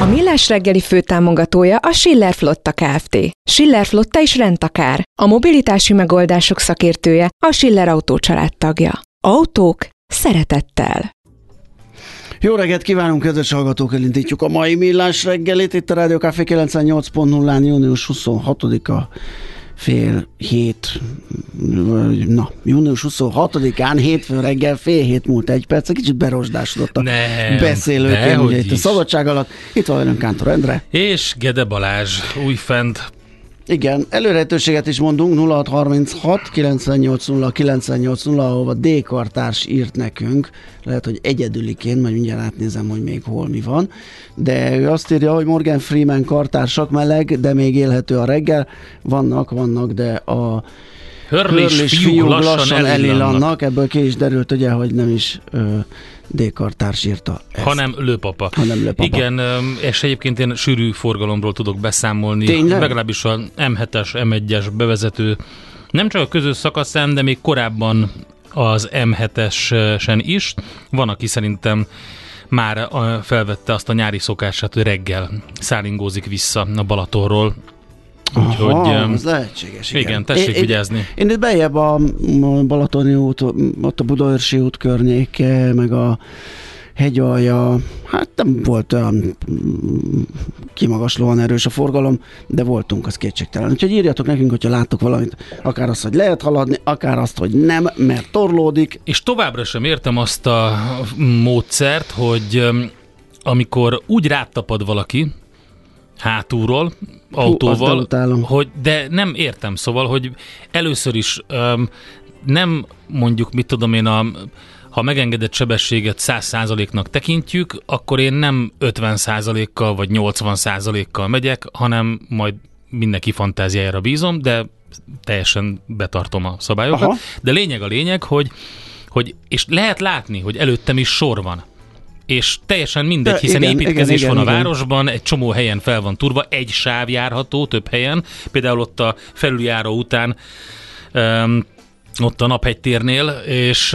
A Millás reggeli főtámogatója a Schiller Flotta Kft. Schiller Flotta is rendtakár. A mobilitási megoldások szakértője a Schiller Autó tagja. Autók szeretettel. Jó reggelt kívánunk, kedves hallgatók! Elindítjuk a mai millás reggelit. Itt a Rádió Café 98.0-án június 26-a fél hét, na, június 26-án, hétfő reggel, fél hét múlt egy perc, kicsit berosdásodott a Nem, beszélőként, ugye itt a is. szabadság alatt. Itt van velünk Kántor Endre. És Gede Balázs újfent. Igen, előrehetőséget is mondunk, 0636 980 980, ahova D. Írt nekünk, lehet, hogy egyedüliként, majd mindjárt átnézem, hogy még hol mi van, de ő azt írja, hogy Morgan Freeman kartársak meleg, de még élhető a reggel, vannak, vannak, de a Hörlis, hörlis fiúk lassan, elillannak, ebből ki is derült, ugye, hogy nem is ö, D. Kartárs írta ezt. hanem lőpapa. Hanem lőpapa. Igen, és egyébként én sűrű forgalomról tudok beszámolni. Tényleg? Legalábbis a M7-es, M1-es bevezető, nem csak a közös szakaszán, de még korábban az M7-esen is. Van, aki szerintem már felvette azt a nyári szokását, hogy reggel szállingózik vissza a Balatonról. Úgyhogy Aha, ez lehetséges. Igen, igen, tessék Én- vigyázni. Én, itt bejebb a, Balatoni út, ott a Budaörsi út környéke, meg a hegyalja, hát nem volt olyan kimagaslóan erős a forgalom, de voltunk, az kétségtelen. Úgyhogy írjatok nekünk, hogyha láttok valamit, akár azt, hogy lehet haladni, akár azt, hogy nem, mert torlódik. És továbbra sem értem azt a módszert, hogy amikor úgy rátapad valaki hátulról, autóval, utálom. hogy, de nem értem, szóval, hogy először is öm, nem mondjuk, mit tudom én, a, ha megengedett sebességet 100%-nak tekintjük, akkor én nem 50%-kal vagy 80%-kal megyek, hanem majd mindenki fantáziájára bízom, de teljesen betartom a szabályokat. Aha. De lényeg a lényeg, hogy, hogy és lehet látni, hogy előttem is sor van. És teljesen mindegy, De hiszen igen, építkezés igen, van a igen, igen. városban, egy csomó helyen fel van turva, egy sáv járható több helyen, például ott a felüljáró után um, ott a Naphegy térnél, és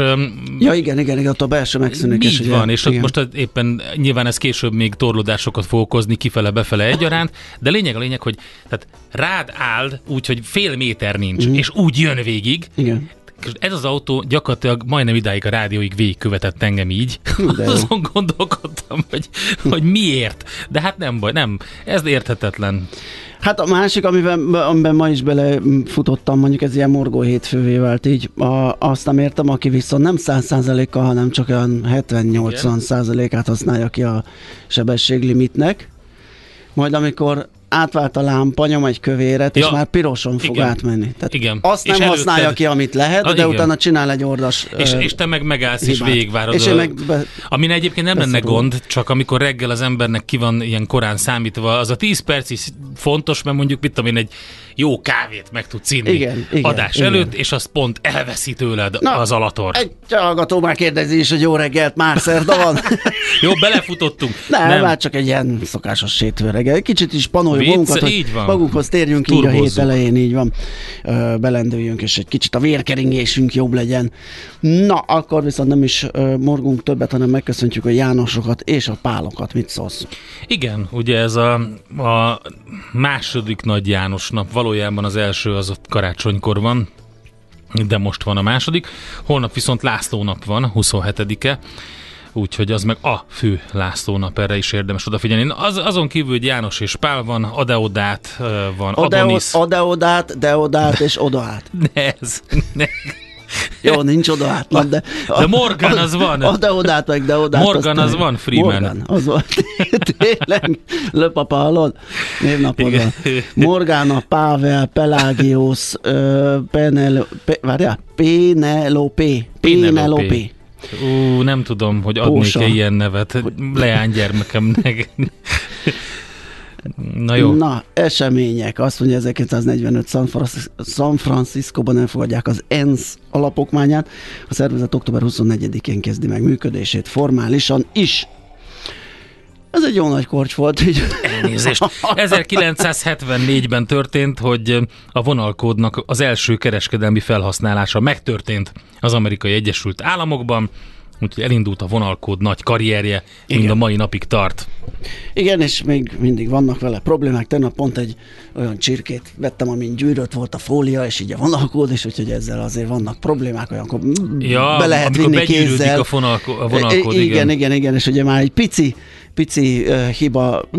Ja, igen, igen, igen, ott a belső megszűnik. így van, és igen. most éppen nyilván ez később még torlódásokat fog okozni kifele-befele egyaránt, de lényeg a lényeg, hogy tehát rád áll úgy, hogy fél méter nincs, Mhm. és úgy jön végig, Igen. És ez az autó gyakorlatilag majdnem idáig a rádióig végigkövetett engem így. De. Azon gondolkodtam, hogy, hogy miért. De hát nem baj, nem. Ez érthetetlen. Hát a másik, amiben, amiben ma is belefutottam, mondjuk ez ilyen morgó hétfővé vált így, a, azt nem értem, aki viszont nem 100%-kal, hanem csak olyan 70-80%-át használja ki a sebességlimitnek, majd amikor átvált a lámpa, nyom egy kövéret, ja. És már piroson fog Igen. átmenni. Tehát Igen. Azt nem És használja előtted- ki, amit lehet, Ah, de igen. utána csinál egy ordas És, ö, és te meg megállsz és hibát. végigvárod. És a- én meg be, Amin egyébként nem lenne gond, csak amikor reggel az embernek ki van ilyen korán számítva, az a 10 perc is fontos, mert mondjuk mit tudom én, egy jó kávét meg tudsz inni Igen, igen, adás igen. előtt, és azt pont elveszi tőled Na, az alator. Egy hallgató már kérdezi is, hogy jó reggelt, már szerda van. Jó, belefutottunk. Nem, nem, már csak egy ilyen szokásos sétő reggel. Kicsit is panoljuk magunkat, hogy van. magunkhoz térjünk így a hét Turbozzuk. elején, így van. Ö, belendüljünk, és egy kicsit a vérkeringésünk jobb legyen. Na, akkor viszont nem is ö, morgunk többet, hanem megköszöntjük a Jánosokat és a Pálokat. Mit szólsz? Igen, ugye ez a, a második Nagy János nap, valójában az első az ott karácsonykor van, de most van a második. Holnap viszont László nap van, 27-e, úgyhogy az meg a fő László nap, erre is érdemes odafigyelni. Az, azon kívül, hogy János és Pál van, Adeodát van, Adonis. Odeodát, Deodát és Odaát. Ne, ez, ne. Jó, nincs Odaát, na, de... De Morgan az van. Odeodát meg Deodát. Morgan azt az van, Freeman. Morgan, az van. Tényleg, löpapa, hallod? Névnapod van. Morgana, Pavel, Pelagius, Penel, pe, várjál, Penelope. Penelope. Ú, nem tudom, hogy adnék-e ilyen nevet leánygyermekemnek. Na jó. Na, események. Azt mondja, 1945 San, San Franciscóban elfogadják az ENSZ alapokmányát. A szervezet október 24-én kezdi meg működését formálisan is. Ez egy jó nagy korcs volt. Így. Elnézést. 1974-ben történt, hogy a vonalkódnak az első kereskedelmi felhasználása megtörtént az amerikai Egyesült Államokban, úgyhogy elindult a vonalkód nagy karrierje, mind Igen. a mai napig tart. Igen, és még mindig vannak vele problémák. Tegnap pont egy olyan csirkét vettem, amin gyűrött volt a fólia, és így a vonalkód, és úgyhogy ezzel azért vannak problémák, olyankor Ja, be lehet vinni kézzel. a vonalko- a vonalkód, igen, igen. igen, igen, és ugye már egy pici pici uh, hiba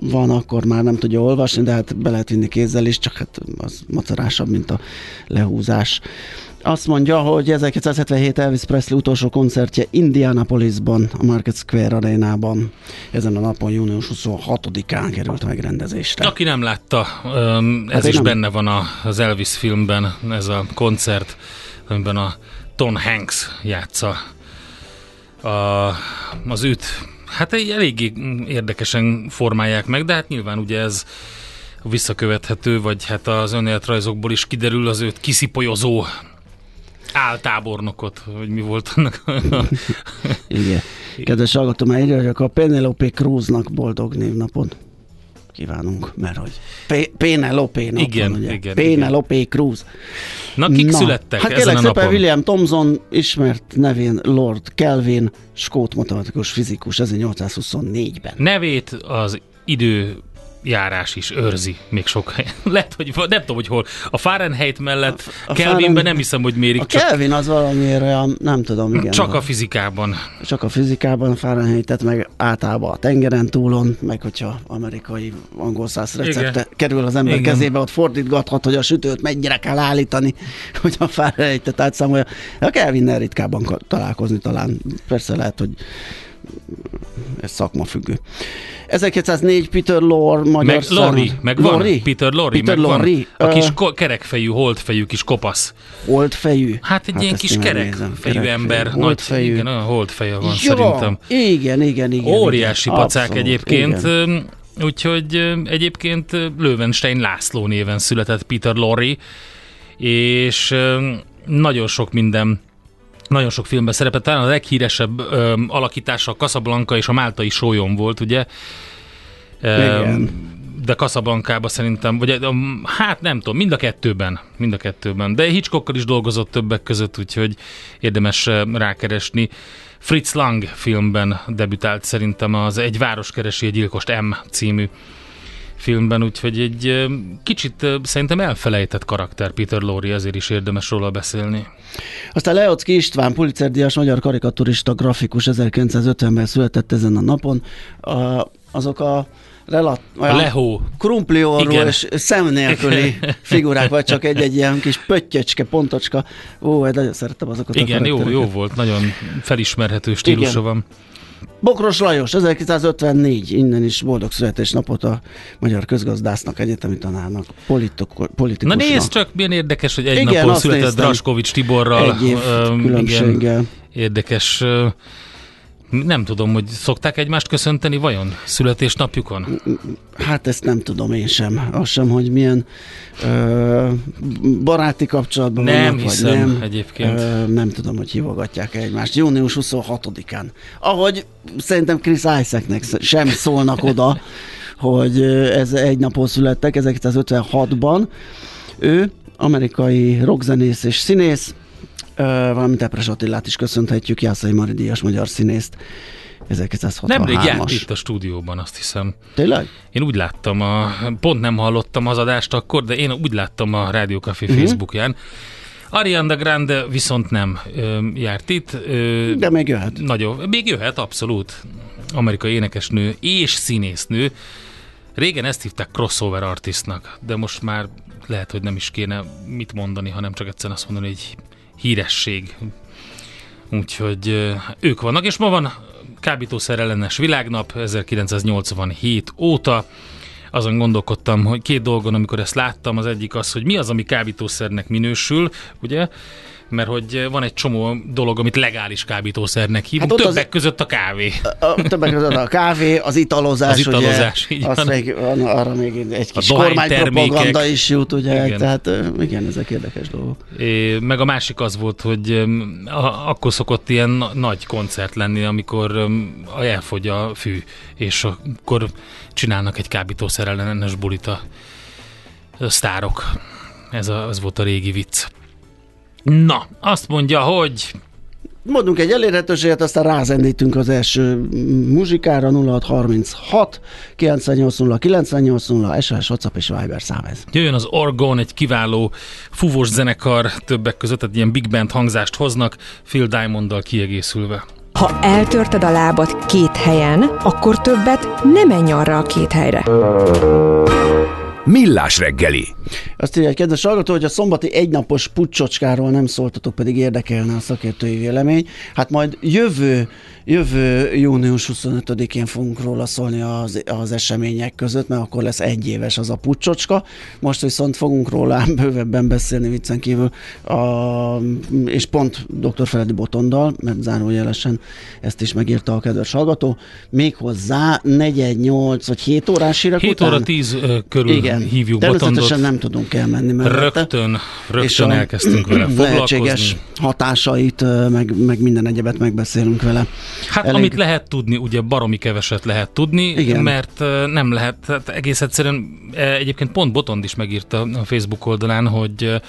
van, akkor már nem tudja olvasni, de hát be lehet vinni kézzel is, csak hát az macerásabb, mint a lehúzás. Azt mondja, hogy 1977 Elvis Presley utolsó koncertje Indianapolisban, a Market Square arénában. Ezen a napon június 26-án került megrendezésre. Aki nem látta, öm, ez Hát is nem. benne van az Elvis filmben, ez a koncert, amiben a Tom Hanks játsza a, az őt. Hát egy eléggé érdekesen formálják meg, de hát nyilván ugye ez visszakövethető, vagy hát az önéletrajzokból is kiderül az őt kiszipolyozó áltábornokot, hogy mi volt annak. Igen. Kedves hallgató, már írja, hogy a Penelope Cruznak boldog névnapot kívánunk, mert hogy Pe- Penelope nap Igen, ugye? igen, Penelope Cruz. Na, kik születtek hát ezen a szépen napon? William Thomson, ismert nevén Lord Kelvin, skót matematikus fizikus 1824-ben. Nevét az idő járás is őrzi még sok helyen. Lehet, hogy nem tudom, hogy hol. A Fahrenheit mellett A- a Kelvinben Fahrenheit- nem hiszem, hogy mérik, A csak, Kelvin az valamiért olyan, nem tudom, igen. csak a fizikában. csak a fizikában Fahrenheit-et, meg általában a tengeren túlon, meg hogyha amerikai angol száz recepte Igen. kerül az ember Igen. kezébe, ott fordítgathat, hogy a sütőt mennyire kell állítani, hogy a Fahrenheit-et átszámolja. A Kelvinnel ritkábban találkozni talán. Persze lehet, hogy ez szakmafüggő. 1904 Peter Lorre, magyar Meg Lori, meg van. Peter Lori, Peter meg van. Lorre. A kis ko- kerekfejű, holdfejű kis kopasz. Holdfejű. Hát egy ilyen ezt kis kerekfejű. Kerekfejű, ember. Nagy, Holdfejű. igen, olyan holdfeje van ja, szerintem. Igen, igen, igen. Óriási igen, pacák abszolút, egyébként. igen. Úgyhogy egyébként Löwenstein László néven született Peter Lorry, és nagyon sok minden nagyon sok filmben szerepelt, talán a leghíresebb öm, alakítása a Casablanca és a Máltai Sólyom volt, ugye? Igen. de Casablanca-ba szerintem, vagy hát nem tudom, mind a kettőben, mind a kettőben. De Hitchcockkal is dolgozott többek között, úgyhogy érdemes rákeresni. Fritz Lang filmben debütált szerintem az Egy város keresi egy gyilkost M című filmben, úgyhogy egy kicsit szerintem elfelejtett karakter Peter Lorre, ezért is érdemes róla beszélni. Aztán Leocki István, Pulitzer-díjas magyar karikaturista, grafikus 1950-ben született ezen a napon. A, azok a relat, A olyan Lehó, krumpliorró Igen. és szem nélküli figurák, vagy csak egy-egy ilyen kis pöttyöcske, pontocska. Ó, hát nagyon szerettem azokat a igen, jó, karaktereket. jó volt, nagyon felismerhető stílusa Igen. van. Bokros Lajos, 1954, innen is boldog születésnapot a magyar közgazdásznak, egyetemi tanárnak, Na politikusnak. nézd csak, milyen érdekes, hogy egy Igen, napon született néztem. Draskovics Tiborral. Egy év Öm, különbséggel. érdekes Nem tudom, hogy szokták egymást köszönteni vajon születésnapjukon? Hát ezt nem tudom én sem. Az sem, hogy milyen ö, baráti kapcsolatban Nem vannak, hiszem vagy nem. egyébként. Ö, nem tudom, hogy hívogatják egymást. Június 26-án. Ahogy szerintem Chris Isaacnek sem szólnak oda, hogy ez egy napon születtek, 1956-ban. Ő amerikai rockzenész és színész, valamint Epres Attilát is köszönhetjük, Jászai Mari Díjas magyar színészt. 1963-as. Nemrég járt itt a stúdióban, azt hiszem. Tényleg? Én úgy láttam, a, pont nem hallottam az adást akkor, de én úgy láttam a Rádió Café Mhm. uh-huh. Facebookján. Ariana Grande viszont nem ö, járt itt. Ö, De még jöhet. Nagyon, még jöhet, abszolút. Amerikai énekesnő és színésznő. Régen ezt hívták crossover artistnak, de most már lehet, hogy nem is kéne mit mondani, hanem csak egyszerűen azt mondani, hogy híresség. Úgyhogy ők vannak, és ma van kábítószer ellenes világnap 1987 óta. Azon gondolkodtam, hogy két dolgon, amikor ezt láttam, az egyik az, hogy mi az, ami kábítószernek minősül, ugye? Mert hogy van egy csomó dolog, amit legális kábítószernek hívunk, Hát többek az- között a kávé. A, többek között a kávé, az italozás, Az italozás, ugye, így azt van. még, van, arra még egy kis kormánypropaganda is jut, ugye, Igen. tehát igen, ezek érdekes dolgok. É, meg a másik az volt, hogy a, akkor szokott ilyen na- nagy koncert lenni, amikor a- elfogy a fű, és akkor csinálnak egy kábítószer ellenes bulit a, a sztárok. Ez, a, ez volt a régi vicc. Na, azt mondja, hogy Mondunk egy elérhetőséget, aztán rázendítünk az első muzsikára 0636 980 980 SOS, WhatsApp és Viber szám ez. jöjjön az Orgon, egy kiváló fúvós zenekar többek között, egy ilyen big band hangzást hoznak, Phil Diamonddal kiegészülve. Ha eltörted a lábad két helyen, akkor többet nem menj arra a két helyre. Millás reggeli. Azt írja egy kedves hallgató, hogy a szombati egynapos pucsocskáról nem szóltatok, pedig érdekelne a szakértői vélemény. Hát majd jövő, jövő június 25-én fogunk róla szólni az, az események között, mert akkor lesz egy éves az a pucsocska. Most viszont fogunk róla bővebben beszélni viccen kívül, a, és pont dr. Feledi Botondal, mert zárójelesen ezt is megírta a kedves hallgató, méghozzá 418 vagy 7 órás hírek 7 után. óra 10 ö, körül Igen, hívjuk természetesen Botondot. nem tudunk elmenni mellette. Rögtön, és rögtön a elkezdtünk vele lehetséges foglalkozni. hatásait, ö, meg, meg minden egyebet megbeszélünk vele. Hát Elég- amit lehet tudni, ugye baromi keveset lehet tudni, Igen. mert nem lehet, tehát egész egyszerűen e, egyébként pont Botond is megírta a Facebook oldalán, hogy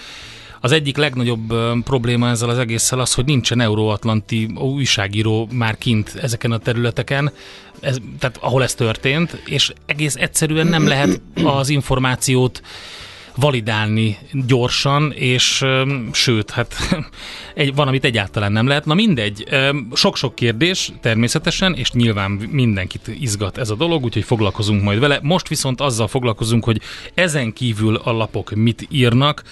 az egyik legnagyobb probléma ezzel az egésszel az, hogy nincsen euróatlanti újságíró már kint ezeken a területeken, ez, tehát ahol ez történt, és egész egyszerűen nem lehet az információt validálni gyorsan, és sőt, hát egy, van, amit egyáltalán nem lehet. Na mindegy, sok-sok kérdés természetesen, és nyilván mindenkit izgat ez a dolog, úgyhogy foglalkozunk majd vele. Most viszont azzal foglalkozunk, hogy ezen kívül a lapok mit írnak,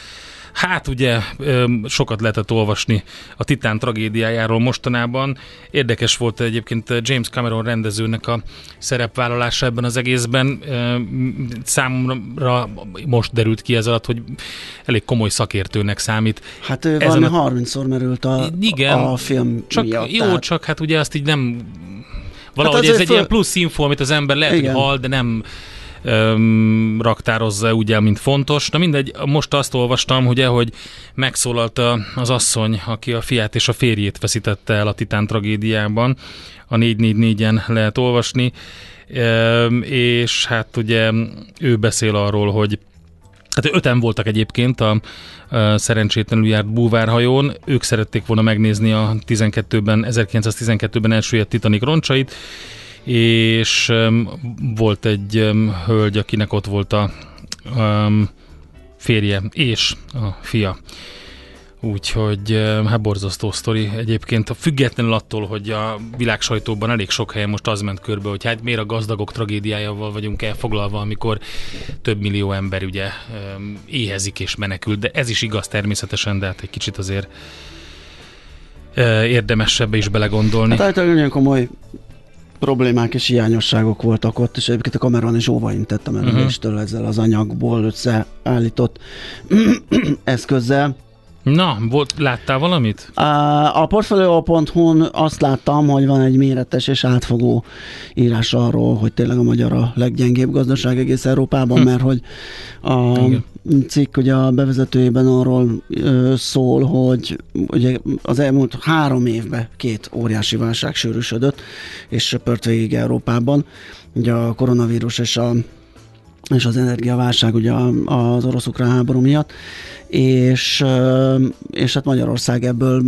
Hát ugye sokat lehetett olvasni a Titán tragédiájáról mostanában. Érdekes volt egyébként James Cameron rendezőnek a szerepvállalása ebben az egészben. Számomra most derült ki ez alatt, hogy elég komoly szakértőnek számít. Hát ő Ezen valami a- 30-szor merült a, Igen, a film Csak miatt. jó, tehát- csak hát ugye azt így nem... Valahogy azért ez egy föl- ilyen plusz info, amit az ember lehet, Igen. hogy hall, de nem öm, raktározza úgy el, mint fontos. Na mindegy, most azt olvastam, ugye, hogy megszólalt az asszony, aki a fiát és a férjét veszítette el a Titán tragédiában. A 444-en lehet olvasni. Öm, és hát ugye ő beszél arról, hogy Hát öten voltak egyébként a, a szerencsétlenül járt búvárhajón. Ők szerették volna megnézni a 12-ben, 1912-ben elsüllyedt Titanic roncsait, és um, volt egy um, hölgy, akinek ott volt a um, férje és a fia. Úgyhogy hát borzasztó sztori egyébként, függetlenül attól, hogy a világ sajtóban elég sok helyen most az ment körbe, hogy hát miért a gazdagok tragédiájával vagyunk elfoglalva, amikor több millió ember ugye éhezik és menekül, de ez is igaz természetesen, de hát egy kicsit azért uh, érdemes ebbe is belegondolni. Hát általában nagyon komoly problémák és hiányosságok voltak ott, és egyébként a Cameron is óvaintett a merüléstől ezzel az anyagból összeállított eszközzel. Na, volt, láttál valamit? A portfolio.hu-n azt láttam, hogy van egy méretes és átfogó írás arról, hogy tényleg a magyar a leggyengébb gazdaság egész Európában, hm. mert hogy a Igen. Cikk ugye a bevezetőjében arról ö, szól, hogy ugye az elmúlt három évben két óriási válság sűrűsödött, és söpört végig Európában. Ugye a koronavírus és a és az energiaválság ugye az orosz-ukrán háború miatt, és, és hát Magyarország ebből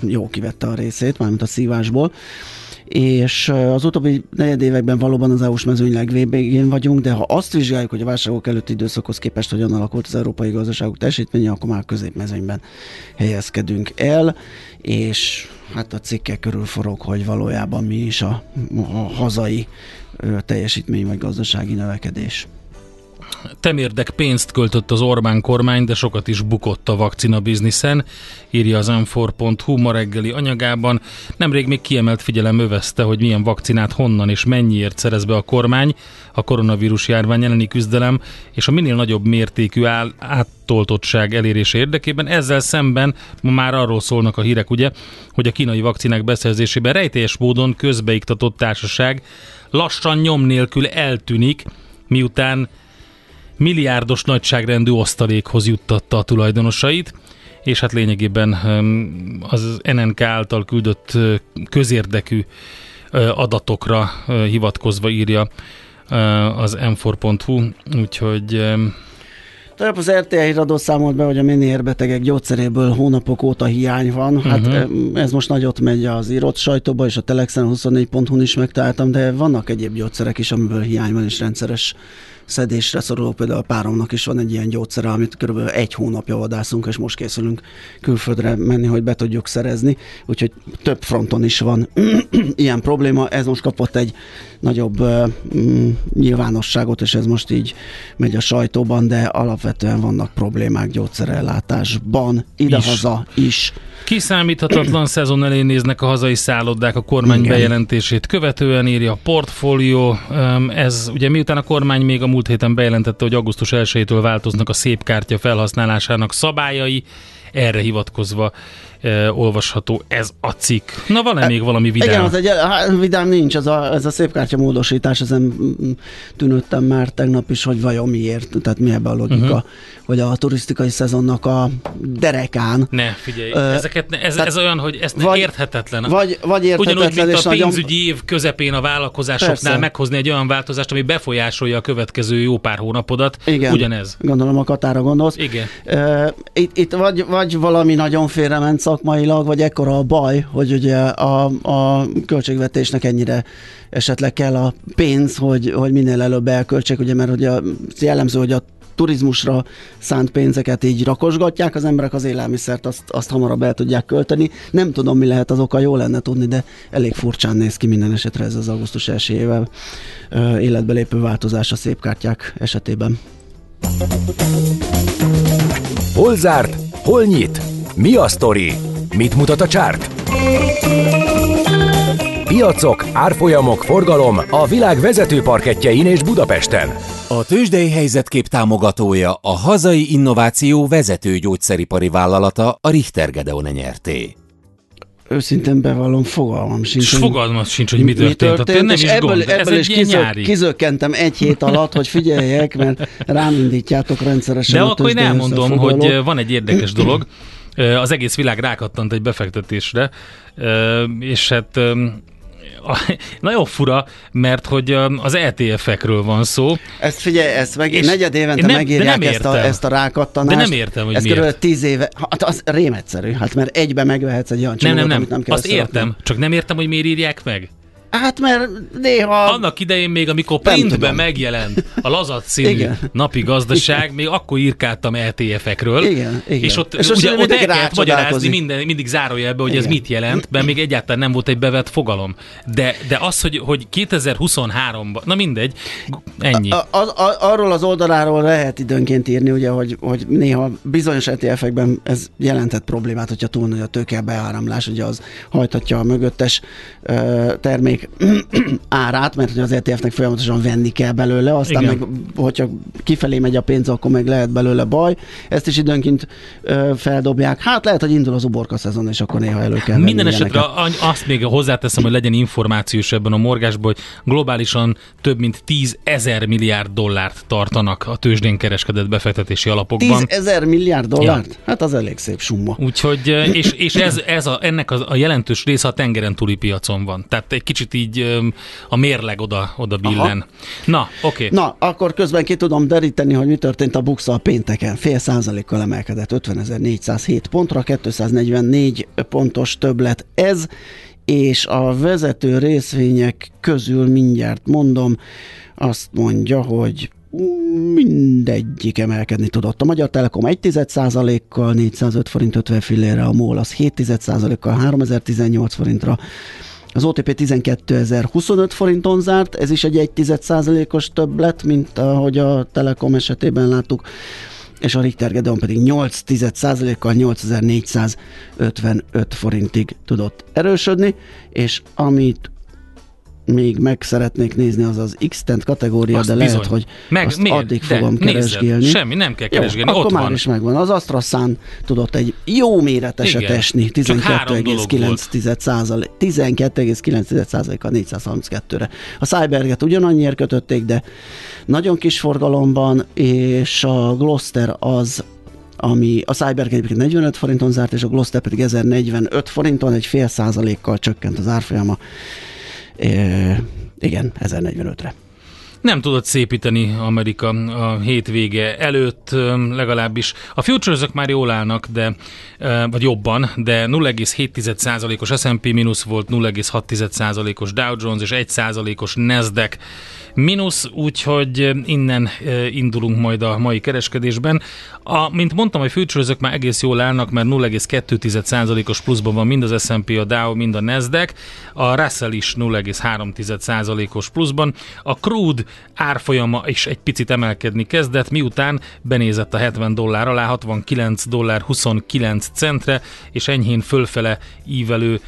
jó kivette a részét, mármint a szívásból és az utóbbi negyed években valóban az EU-s mezőny legvégén vagyunk, de ha azt vizsgáljuk, hogy a válságok előtti időszakhoz képest hogyan alakult az európai gazdaságok teljesítménye, akkor már középmezőnyben helyezkedünk el, és hát a cikkek körül forog, hogy valójában mi is a, a hazai teljesítmény vagy gazdasági növekedés temérdek pénzt költött az Orbán kormány, de sokat is bukott a vakcina bizniszen, írja az m4.hu ma reggeli anyagában. Nemrég még kiemelt figyelem övezte, hogy milyen vakcinát honnan és mennyiért szerez be a kormány a koronavírus járvány elleni küzdelem és a minél nagyobb mértékű áll, áttoltottság elérése érdekében. Ezzel szemben ma már arról szólnak a hírek, ugye, hogy a kínai vakcinák beszerzésében rejtélyes módon közbeiktatott társaság lassan nyom nélkül eltűnik, miután milliárdos nagyságrendű osztalékhoz juttatta a tulajdonosait, és hát lényegében az NNK által küldött közérdekű adatokra hivatkozva írja az m4.hu, úgyhogy Tegnap az RTL híradó számolt be, hogy a ménérbetegek gyógyszeréből hónapok óta hiány van. Hát uh-huh. ez most nagyot megy az írott sajtóba, és a Telexen 24.hu-n is megtaláltam, de vannak egyéb gyógyszerek is, amiből hiány van, és rendszeres szedésre szoruló, például a páromnak is van egy ilyen gyógyszere, amit körülbelül egy hónapja vadászunk, és most készülünk külföldre menni, hogy be tudjuk szerezni, úgyhogy több fronton is van ilyen probléma. Ez most kapott egy nagyobb uh, nyilvánosságot, és ez most így megy a sajtóban, de alapvetően vannak problémák gyógyszerellátásban, idehaza is. is. Kiszámíthatatlan szezon elé néznek a hazai szállodák a kormány Igen. bejelentését követően, írja a portfólió. Ez ugye miután a kormány még a múlt héten bejelentette, hogy augusztus 1-től változnak a szép kártya felhasználásának szabályai, erre hivatkozva olvasható ez a cikk. Na, van-e még valami vidám? Igen, az egy, hát, vidám nincs, ez a, ez a szép kártya módosítás, ezen tűnődtem már tegnap is, hogy vajon miért, tehát mi ebbe a logika, uh-huh. hogy a turisztikai szezonnak a derekán. Ne, figyelj, ö, ezeket, ne, ez, ez olyan, hogy ez vagy, érthetetlen. Vagy, vagy érthetetlen. Ugyanúgy, mint a pénzügyi nagyon... év közepén a vállalkozásoknál Persze. meghozni egy olyan változást, ami befolyásolja a következő jó pár hónapodat. Igen, ugyanez. Gondolom a Katára gondolsz. Igen. Uh, itt, itt vagy, vagy valami nagyon félrement szakmailag, vagy ekkora a baj, hogy ugye a, a költségvetésnek ennyire esetleg kell a pénz, hogy, hogy minél előbb elköltsék, ugye mert ugye jellemző, hogy a turizmusra szánt pénzeket így rakosgatják, az emberek az élelmiszert azt, azt hamarabb el tudják költeni. Nem tudom, mi lehet az oka, jó lenne tudni, de elég furcsán néz ki minden esetre ez az augusztus 1 éve életbe lépő változás a szép kártyák esetében. Hol zárt? Hol nyit? Mi a sztori? Mit mutat a csárt? Piacok, árfolyamok, forgalom a világ vezető parketjein és Budapesten. A tőzsdei helyzetkép támogatója a hazai innováció vezető gyógyszeripari vállalata a Richter Gedeon nyerté őszintén bevallom, fogalmam sincs. És fogalmam sincs, hogy mi történt. Mi történt nem és is ebből, gond. ebből Ez is kizök, kizökkentem egy hét alatt, hogy figyeljek, mert rám indítjátok rendszeresen. De akkor én elmondom, hogy van egy érdekes dolog. Az egész világ rákattant egy befektetésre, és hát nagyon fura, mert hogy az ETF-ekről van szó. Ezt figyelj, ezt meg, és negyed évente nem, megírják nem ezt, a, ezt a rákattanást. De nem értem, hogy Ez miért. körülbelül tíz éve, hát az rém egyszerű, hát mert egybe megvehetsz egy olyan csomagot, nem, nem, nem. amit nem kell Azt értem, csak nem értem, hogy miért írják meg. Hát mert néha... Annak idején még, amikor printben megjelent a lazat színű igen. napi gazdaság, még akkor írkáltam ETF-ekről. Igen, igen. És ott, és ugye, ott el kellett magyarázni minden, mindig zárójelbe, hogy igen. ez mit jelent, mert még egyáltalán nem volt egy bevett fogalom. De, de az, hogy, hogy 2023-ban, na mindegy, ennyi. A, a, a, arról az oldaláról lehet időnként írni, ugye, hogy, hogy néha bizonyos ETF-ekben ez jelentett problémát, hogyha túl nagy a tőke beáramlás, ugye az hajtatja a mögöttes termék termék árát, mert hogy az ETF-nek folyamatosan venni kell belőle, aztán Igen. meg, hogyha kifelé megy a pénz, akkor meg lehet belőle baj. Ezt is időnként ö, feldobják. Hát lehet, hogy indul az uborka szezon, és akkor néha elő kell Minden esetre ilyeneket. azt még hozzáteszem, hogy legyen információs ebben a morgásban, hogy globálisan több mint 10 ezer milliárd dollárt tartanak a tőzsdén kereskedett befektetési alapokban. 10 ezer milliárd dollárt? Hát az elég szép summa. Úgyhogy, és, és ez, ez a, ennek a, a jelentős része a tengeren túli piacon van. Tehát egy kicsit így öm, a mérleg oda, oda billen. Na, oké. Okay. Na, akkor közben ki tudom deríteni, hogy mi történt a buxa pénteken. Fél százalékkal emelkedett 50.407 pontra, 244 pontos többlet ez, és a vezető részvények közül mindjárt mondom, azt mondja, hogy mindegyik emelkedni tudott. A Magyar Telekom 1% kal 405 forint 50 fillére, a MOL az 7 kal 3018 forintra, az OTP 12.025 forinton zárt, ez is egy 1% os többlet, mint ahogy a Telekom esetében láttuk, és a Richter Gedeon pedig 8 kal 8455 forintig tudott erősödni, és amit még meg szeretnék nézni, az az X-Tent kategória, Azt de bizony. lehet, hogy Meg, azt miért? addig De fogom nézzed. keresgélni. Semmi, nem kell keresgélni, Jó, ott akkor már van. is megvan. Az AstraZán tudott egy jó méreteset Igen. esni, Csak három dolog 12,9 12,9%-a 432-re. A Cyberget ugyanannyiért kötötték, de nagyon kis forgalomban, és a Gloster az ami a Cyber egyébként 45 forinton zárt, és a Gloster pedig 1045 forinton, egy fél százalékkal csökkent az árfolyama. Igen, 1045-re. Nem tudott szépíteni Amerika a hétvége előtt, legalábbis. A futures már jól állnak, de, vagy jobban, de 0,7%-os S&P mínusz volt, 0,6%-os Dow Jones és 1%-os Nasdaq mínusz, úgyhogy innen indulunk majd a mai kereskedésben. A, mint mondtam, a futures már egész jól állnak, mert 0,2%-os pluszban van mind az S&P, a Dow, mind a Nasdaq, a Russell is 0,3%-os pluszban, a crude árfolyama is egy picit emelkedni kezdett, miután benézett a 70 dollár alá, 69 dollár 29 centre, és enyhén fölfele ívelő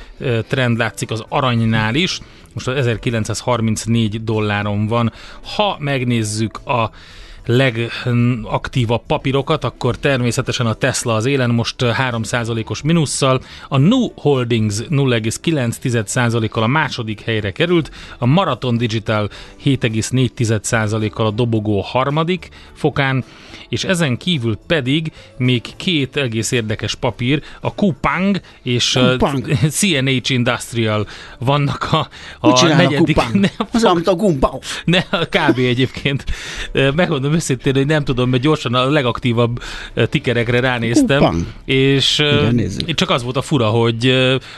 trend látszik az aranynál is, most az 1934 dolláron van. Ha megnézzük a legaktívabb papírokat, akkor természetesen a Tesla az élen most 3%-os minusszal, a New Holdings 0,9%-kal a második helyre került, a Marathon Digital 7,4%-kal a dobogó harmadik fokán, és ezen kívül pedig még két egész érdekes papír, a Coupang és Coupang. a CNH Industrial vannak a, a csinál a negyedik... kupán? Ne, Az mint a gumbau. ne, kb. egyébként. Megmondom őszintén, hogy nem tudom, mert gyorsan a legaktívabb tikerekre ránéztem. Kupang. És Igen, csak az volt a fura, hogy,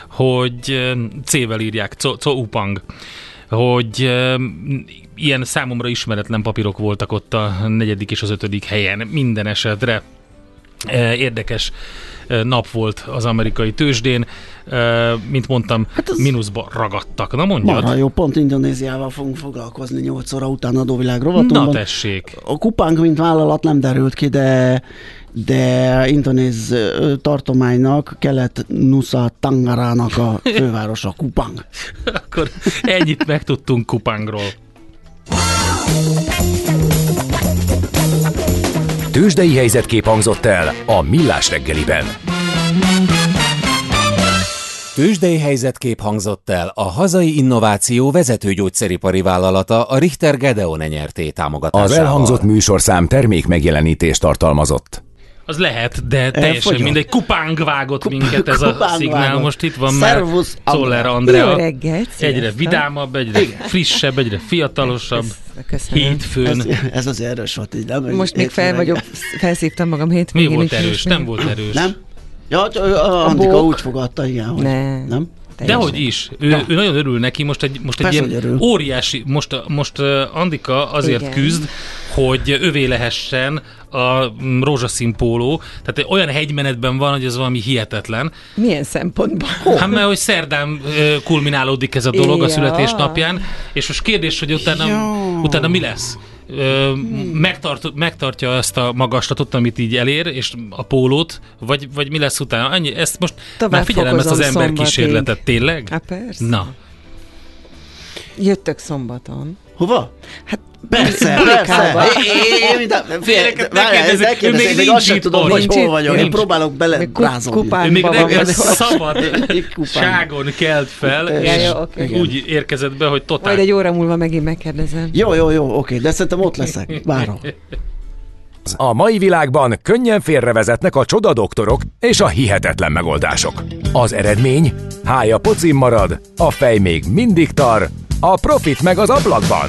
hogy C-vel írják, Co- Coupang hogy ilyen számomra ismeretlen papírok voltak ott a negyedik és az ötödik helyen. Minden esetre érdekes nap volt az amerikai tőzsdén. Mint mondtam, Hát az- mínuszba ragadtak. Na mondjad. Marha jó, pont Indonéziával fogunk foglalkozni 8 óra után adóvilág Na rovatunkban. tessék. A kupánk, mint vállalat nem derült ki, de de indonéz tartománynak, kelet Nusa Tangarának a fővárosa Kupang. Akkor ennyit megtudtunk Kupangról. Tőzsdei helyzetkép hangzott el a Millás reggeliben. Tőzsdei helyzetkép hangzott el a hazai innováció vezető gyógyszeripari vállalata a Richter Gedeon nyerté támogatásával. Az elhangzott műsorszám termék megjelenítést tartalmazott. Az lehet, de teljesen Elfogyott. mindegy. Kupáng vágott minket ez a szignál. vágott. Most itt van Szervusz, már Zoller Andrea. Jó reggelt, Egyre sziasztok. vidámabb, egyre frissebb, egyre fiatalosabb. Köszönöm. Hétfőn. Ez, ez az erős volt így, nem? Most még fel vagyok, felszívtam magam Mi hétvégén. volt erős? Nem volt erős. Nem? Ja, csak a Antika bók. úgy fogadta, igen, hogy Nem. nem? Dehogy is. Ő, Ja. ő nagyon örül neki, most egy, most egy ilyen örül. óriási, most, most Andika azért Igen. küzd, hogy övé lehessen a mm, rózsaszín póló. Tehát olyan hegymenetben van, hogy ez valami hihetetlen. Milyen szempontból? Hát mert hogy szerdán kulminálódik ez a dolog a Ja. születésnapján, és most kérdés, hogy utána, Ja. utána mi lesz? Ö, megtart, megtartja ezt a magaslatot, amit így elér, és a pólót, vagy, vagy mi lesz utána? Annyi, ezt most Tovább már figyelem ezt az ember szombatig. kísérletet, tényleg? Hát persze. Na, Jöttök szombaton. Hova? Hát Persze, persze. É, é, mint a- Félreket ne Várjál, kérdezzük, ne ő kérdezzük, még azt sem tudom, hogy hol vagyok. Én próbálok bele kupán. ő még reggel szabad ságon kelt fel, és úgy érkezett be, hogy totál Majd egy óra múlva megint megkérdezem. Jó, jó, jó, oké, de szerintem ott leszek. Várom. A mai világban könnyen félrevezetnek a csoda doktorok és a hihetetlen megoldások. Az eredmény? Hája pocim marad, a fej még mindig tar, a profit meg az ablakban.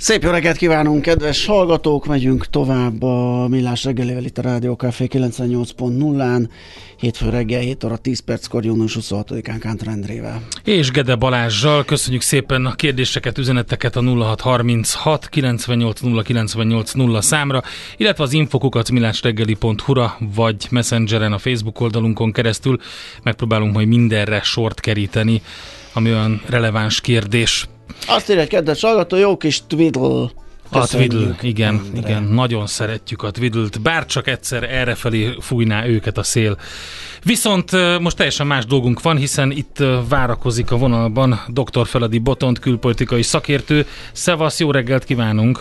Szép jó reggelt kívánunk, kedves hallgatók! Megyünk tovább a Millás reggelivel itt a Rádió Café 98.0-án. Hétfő reggel 7 óra 10 perckor, június 26-án Kántor Endrével. És Gede Balázsjal köszönjük szépen a kérdéseket, üzeneteket a 0636 98 0 98 0 számra, illetve az infokukat millásreggeli.hu-ra vagy Messengeren a Facebook oldalunkon keresztül megpróbálunk majd mindenre sort keríteni, ami olyan releváns kérdés. Azt írja egy kedves hallgató, jó kis twiddle. A Twiddle, igen, Endre. igen, nagyon szeretjük a Twiddle-t, bár csak egyszer errefelé fújná őket a szél. Viszont most teljesen más dolgunk van, hiszen itt várakozik a vonalban dr. Feledi Botont, külpolitikai szakértő. Szevasz, jó reggelt kívánunk!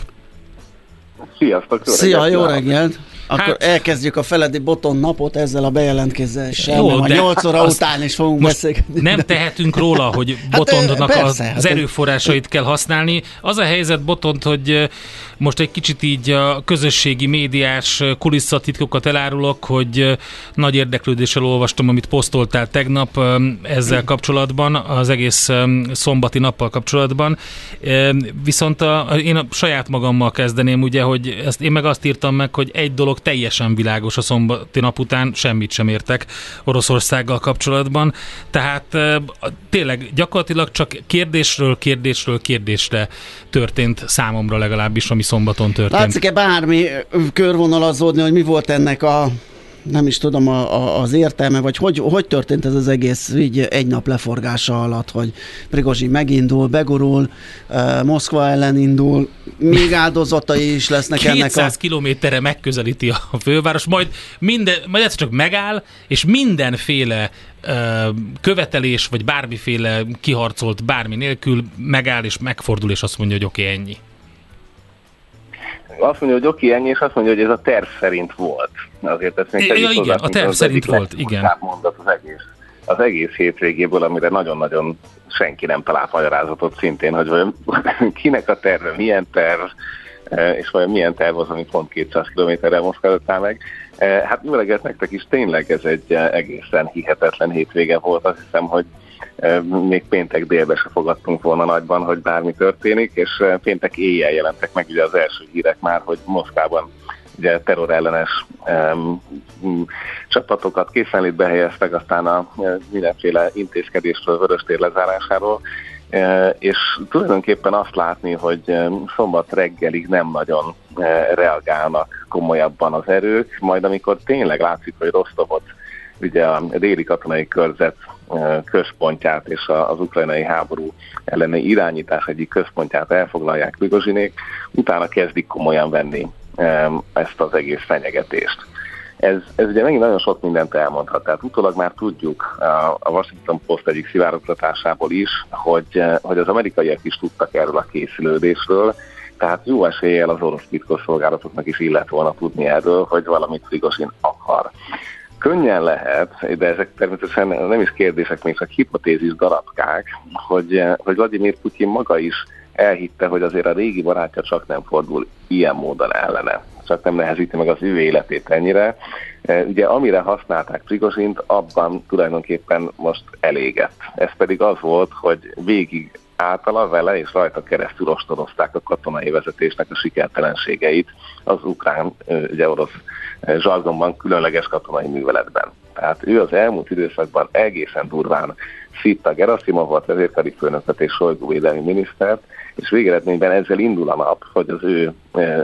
Sziasztok! Jó Szia, reggelt jó reggelt! Akkor Hát- elkezdjük a Feledi Boton napot ezzel a bejelentkezéssel. Jó, a de 8 óra után is fogunk Most beszélgetni. nem tehetünk róla, hogy Hát, Botondnak persze, az, hát erőforrásait kell használni. Az a helyzet Botont, hogy ö, most egy kicsit így a közösségi médiás ö, kulisszatitkokat elárulok, hogy nagy érdeklődéssel olvastam, amit posztoltál tegnap ezzel kapcsolatban, az egész szombati nappal kapcsolatban. Viszont a, én a saját magammal kezdeném, ugye, hogy ezt én meg azt írtam meg, hogy egy dolog teljesen világos a szombati nap után, semmit sem értek Oroszországgal kapcsolatban. Tehát tényleg gyakorlatilag csak kérdésről, kérdésről, kérdésre történt számomra legalábbis, ami szombaton történt. Látszik-e bármi körvonalazódni, hogy mi volt ennek a nem is tudom a, a, az értelme, vagy hogy, hogy történt ez az egész így egy nap leforgása alatt, hogy Prigozsi megindul, begurul, uh, Moszkva ellen indul, még áldozatai is lesznek ennek 200 a... kilométerre megközelíti a főváros, majd, minden, majd egyszer csak megáll, és mindenféle követelés, vagy bármiféle kiharcolt bármi nélkül megáll, és megfordul, és azt mondja, hogy oké, okay, ennyi. Azt mondja, hogy oké, ennyi, és azt mondja, hogy ez a terv szerint volt. Azért ezt még Ja, igen, a terv szerint volt, legfontosabb mondat az egész, az egész hétvégéből, amire nagyon-nagyon senki nem talált magyarázatot szintén, hogy vajon kinek a terve, milyen terv, eh, és vajon milyen terv az, ami pont 200 kilométerrel áll meg. Eh, Hát műleget nektek is tényleg ez egy eh, egészen hihetetlen hétvége volt. Azt hiszem, hogy még péntek délbe se fogadtunk volna nagyban, hogy bármi történik, és péntek éjjel jelentek meg ugye az első hírek már, hogy Moszkvában ugye terrorellenes um, csapatokat készenlétbe helyeztek, aztán a mindenféle intézkedésről, vöröstér lezárásáról, és tulajdonképpen azt látni, hogy szombat reggelig nem nagyon reagálnak komolyabban az erők, majd amikor tényleg látszik, hogy Rostovot ugye a déli katonai körzet központját és az ukrajnai háború elleni irányítás egyik központját elfoglalják Prigozsinék, utána kezdik komolyan venni ezt az egész fenyegetést. Ez, ez ugye megint nagyon sok mindent elmondhat. Tehát utólag már tudjuk a- Washington Post egyik szivárogtatásából is, hogy, hogy az amerikaiak is tudtak erről a készülődésről, tehát jó eséllyel az orosz titkosszolgálatoknak is illet volna tudni erről, hogy valamit Prigozsin akar. Könnyen lehet, de ezek természetesen nem is kérdések, még csak hipotézis darabkák, hogy, eh, hogy Vladimir Putyin maga is elhitte, hogy azért a régi barátja csak nem fordul ilyen módon ellene. csak nem nehezíti meg az ő életét ennyire. Ugye amire használták Prigozsint, abban tulajdonképpen most elégett. Ez pedig az volt, hogy végig általa vele és rajta keresztül ostorozták a katonai vezetésnek a sikertelenségeit az ukrán, ugye orosz zsargonban különleges katonai műveletben. Tehát ő az elmúlt időszakban egészen durván szitta Gerasimov volt vezérkari főnököt és Solygó védelmi minisztert, és végeredményben ezzel indul a nap, hogy az ő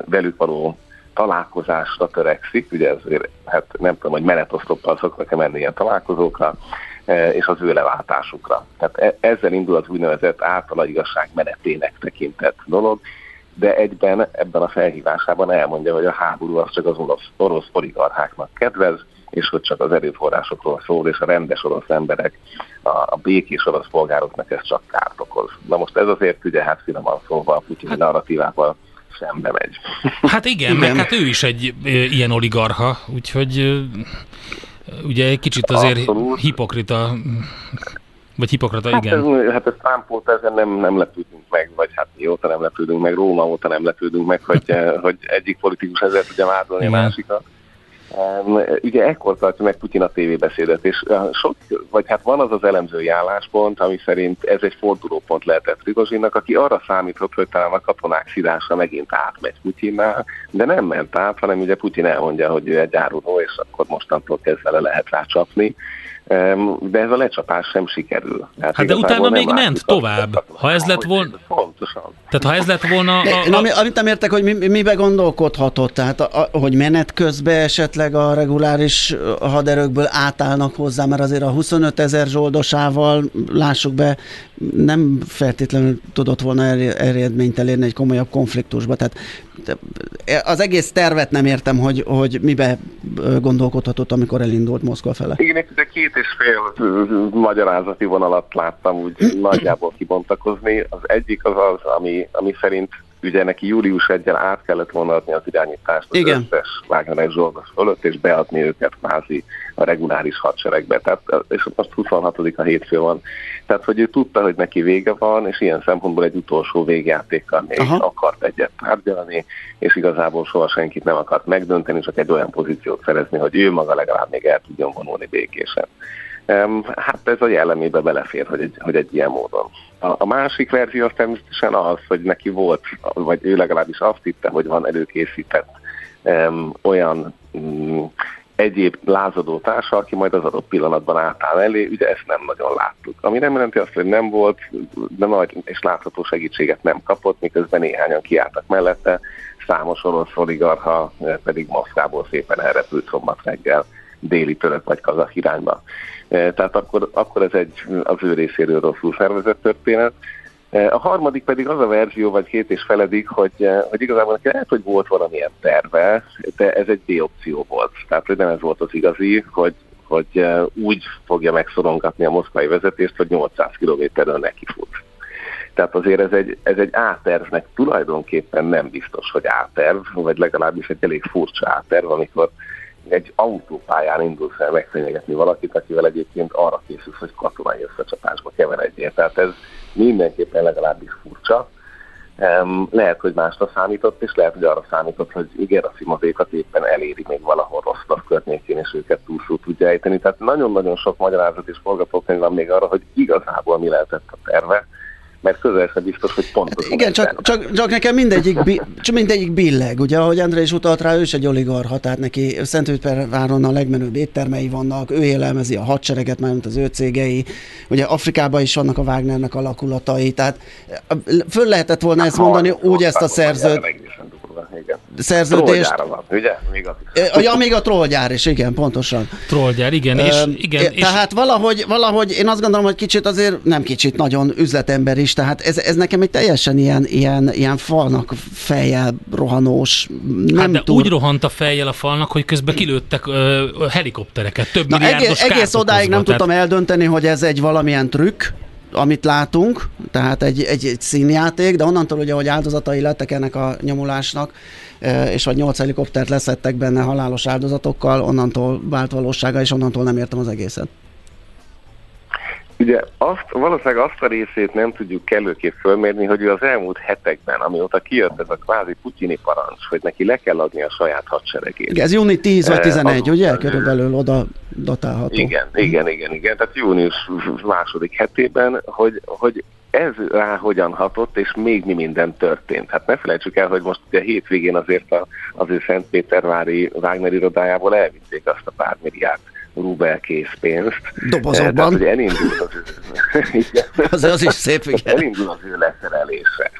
velük való találkozásra törekszik, ugye ezért, hát nem tudom, hogy menetosztoppal szoktak-e menni ilyen találkozókra, és az ő leváltásukra. Tehát e, ezzel indul az úgynevezett általa igazság menetének tekintett dolog, de egyben ebben a felhívásában elmondja, hogy a háború az csak az orosz, orosz oligarcháknak kedvez, és hogy csak az erőforrásokról szól, és a rendes orosz emberek, a, a békés orosz polgároknak ez csak kárt okoz. Na most ez azért ugye hát finoman szólva a Putyin hát, narratívával szembe megy. Hát igen, igen, meg hát ő is egy e, ilyen oligarha, úgyhogy e, ugye egy kicsit azért Abszolút. hipokrita vagy hipokrata, hát igen. Ez, hát ez Trump óta ezen nem, nem lepődünk meg, vagy hát mióta nem lepődünk meg, Róma óta nem lepődünk meg, hogy, hogy egyik politikus ezzel tudja vádolni a másikat. Ugye ekkor tartja meg Putyin a tévébeszédet, és uh, sok, vagy hát van az az elemzői álláspont, ami szerint ez egy fordulópont lehetett Prigozsinnak, aki arra számított, hogy talán a katonák szidása megint átmegy Putyinnál, de nem ment át, hanem ugye Putyin elmondja, hogy ő egy áruló, és akkor mostantól kezdve le lehet rácsapni de ez a lecsapás sem sikerül. Hát, hát de utána még ment tovább. Ha ez lett volna... Pontosan. Tehát ha ez lett volna... A, a... Ami, amit nem értek, hogy mi, mibe gondolkodhatott, tehát a, a, hogy menet közben esetleg a reguláris haderőkből átállnak hozzá, mert azért a 25 ezer zsoldosával, lássuk be, nem feltétlenül tudott volna eredményt elérni egy komolyabb konfliktusba. Tehát az egész tervet nem értem, hogy, hogy mibe gondolkodhatott, amikor elindult Moszkva fele. Igen, de két és fél magyarázati vonalat láttam úgy nagyjából kibontakozni. Az egyik az az, ami, ami szerint ugye neki július 1 át kellett volna adni az irányítást az Igen. összes Wagner Zsoldos fölött, és beadni őket kvázi a reguláris hadseregbe. Tehát, és most 26 a hétfő van. Tehát, hogy ő tudta, hogy neki vége van, és ilyen szempontból egy utolsó végjátékkal még Aha. akart egyet tárgyalni, és igazából soha senkit nem akart megdönteni, csak egy olyan pozíciót szerezni, hogy ő maga legalább még el tudjon vonulni békésen. Hát ez a jellemébe belefér, hogy egy, hogy egy ilyen módon. A, másik verzió az természetesen az, hogy neki volt, vagy ő legalábbis azt hitte, hogy van előkészített um, olyan um, egyéb lázadó társa, aki majd az adott pillanatban átáll elé, ugye ezt nem nagyon láttuk. Ami nem jelenti azt, hogy nem volt, de nagy és látható segítséget nem kapott, miközben néhányan kiálltak mellette, számos orosz oligarha pedig Moszkvából szépen elrepült szombat reggel déli török vagy kazak irányba. E, tehát akkor, akkor ez egy az ő részéről rosszul szervezett történet. E, a harmadik pedig az a verzió, vagy két és feledik, hogy, e, hogy igazából neki lehet, hogy volt valamilyen terve, de ez egy B-opció volt. Tehát, hogy nem ez volt az igazi, hogy, hogy úgy fogja megszorongatni a moszkvai vezetést, hogy 800 kilométerről neki fut. Tehát azért ez egy, ez egy átervnek tulajdonképpen nem biztos, hogy áterv, vagy legalábbis egy elég furcsa áterv, amikor egy autópályán indul fel megfenyegetni valakit, akivel egyébként arra készül, hogy katonai összecsapásba keveredjél. Tehát ez mindenképpen legalábbis furcsa. Um, lehet, hogy másra számított, és lehet, hogy arra számított, hogy igen, a szimatékat éppen eléri még valahol rossz környékén, és őket túlszó tudja ejteni. Tehát nagyon-nagyon sok magyarázat és forgatókönyv van még arra, hogy igazából mi lehetett a terve mert közel sem biztos, hogy pontosan. Hát igen, csak, csak, csak, nekem mindegyik, bi, csak mindegyik billeg, ugye, ahogy André is utalt rá, ő is egy oligarha, tehát neki Szentőtperváron a legmenőbb éttermei vannak, ő élelmezi a hadsereget, mint az ő cégei, ugye Afrikában is vannak a Wagnernek alakulatai, tehát föl lehetett volna ezt mondani, úgy ezt a szerzőt Szerződést. van, ugye? Még is. Ja, még a trollgyár is, igen, pontosan. Trollgyár, igen. És, igen és... Tehát valahogy, valahogy én azt gondolom, hogy kicsit azért, nem kicsit, nagyon üzletember is, tehát ez, ez nekem egy teljesen ilyen, ilyen, ilyen falnak fejjel rohanós. Nem hát de túl... úgy rohant a fejjel a falnak, hogy közben kilőttek uh, helikoptereket, több Na, egész, egész odáig nem tehát... tudtam eldönteni, hogy ez egy valamilyen trükk, amit látunk, tehát egy, egy, egy színjáték, de onnantól ugye, hogy áldozatai lettek ennek a nyomulásnak, és vagy nyolc helikoptert leszettek benne halálos áldozatokkal, onnantól vált valósága, és onnantól nem értem az egészet. Ugye azt, valószínűleg azt a részét nem tudjuk kellőképp fölmérni, hogy ő az elmúlt hetekben, amióta kijött ez a kvázi putyini parancs, hogy neki le kell adni a saját hadseregét. Igen, ez júni 10 vagy Eh, 11, azóta ugye? ő- Körülbelül oda datálható. Igen, igen, igen, igen. Tehát június második hetében, hogy, hogy ez rá hogyan hatott, és még mi minden történt. Hát ne felejtsük el, hogy most ugye hétvégén azért a, az ő Szentpétervári Wagner irodájából elvitték azt a pár milliárd rubel készpénzt. Dobozokban. Eh, Tehát, hogy elindult az ő. Az, az is szép, igen. elindul az ő leszerelése.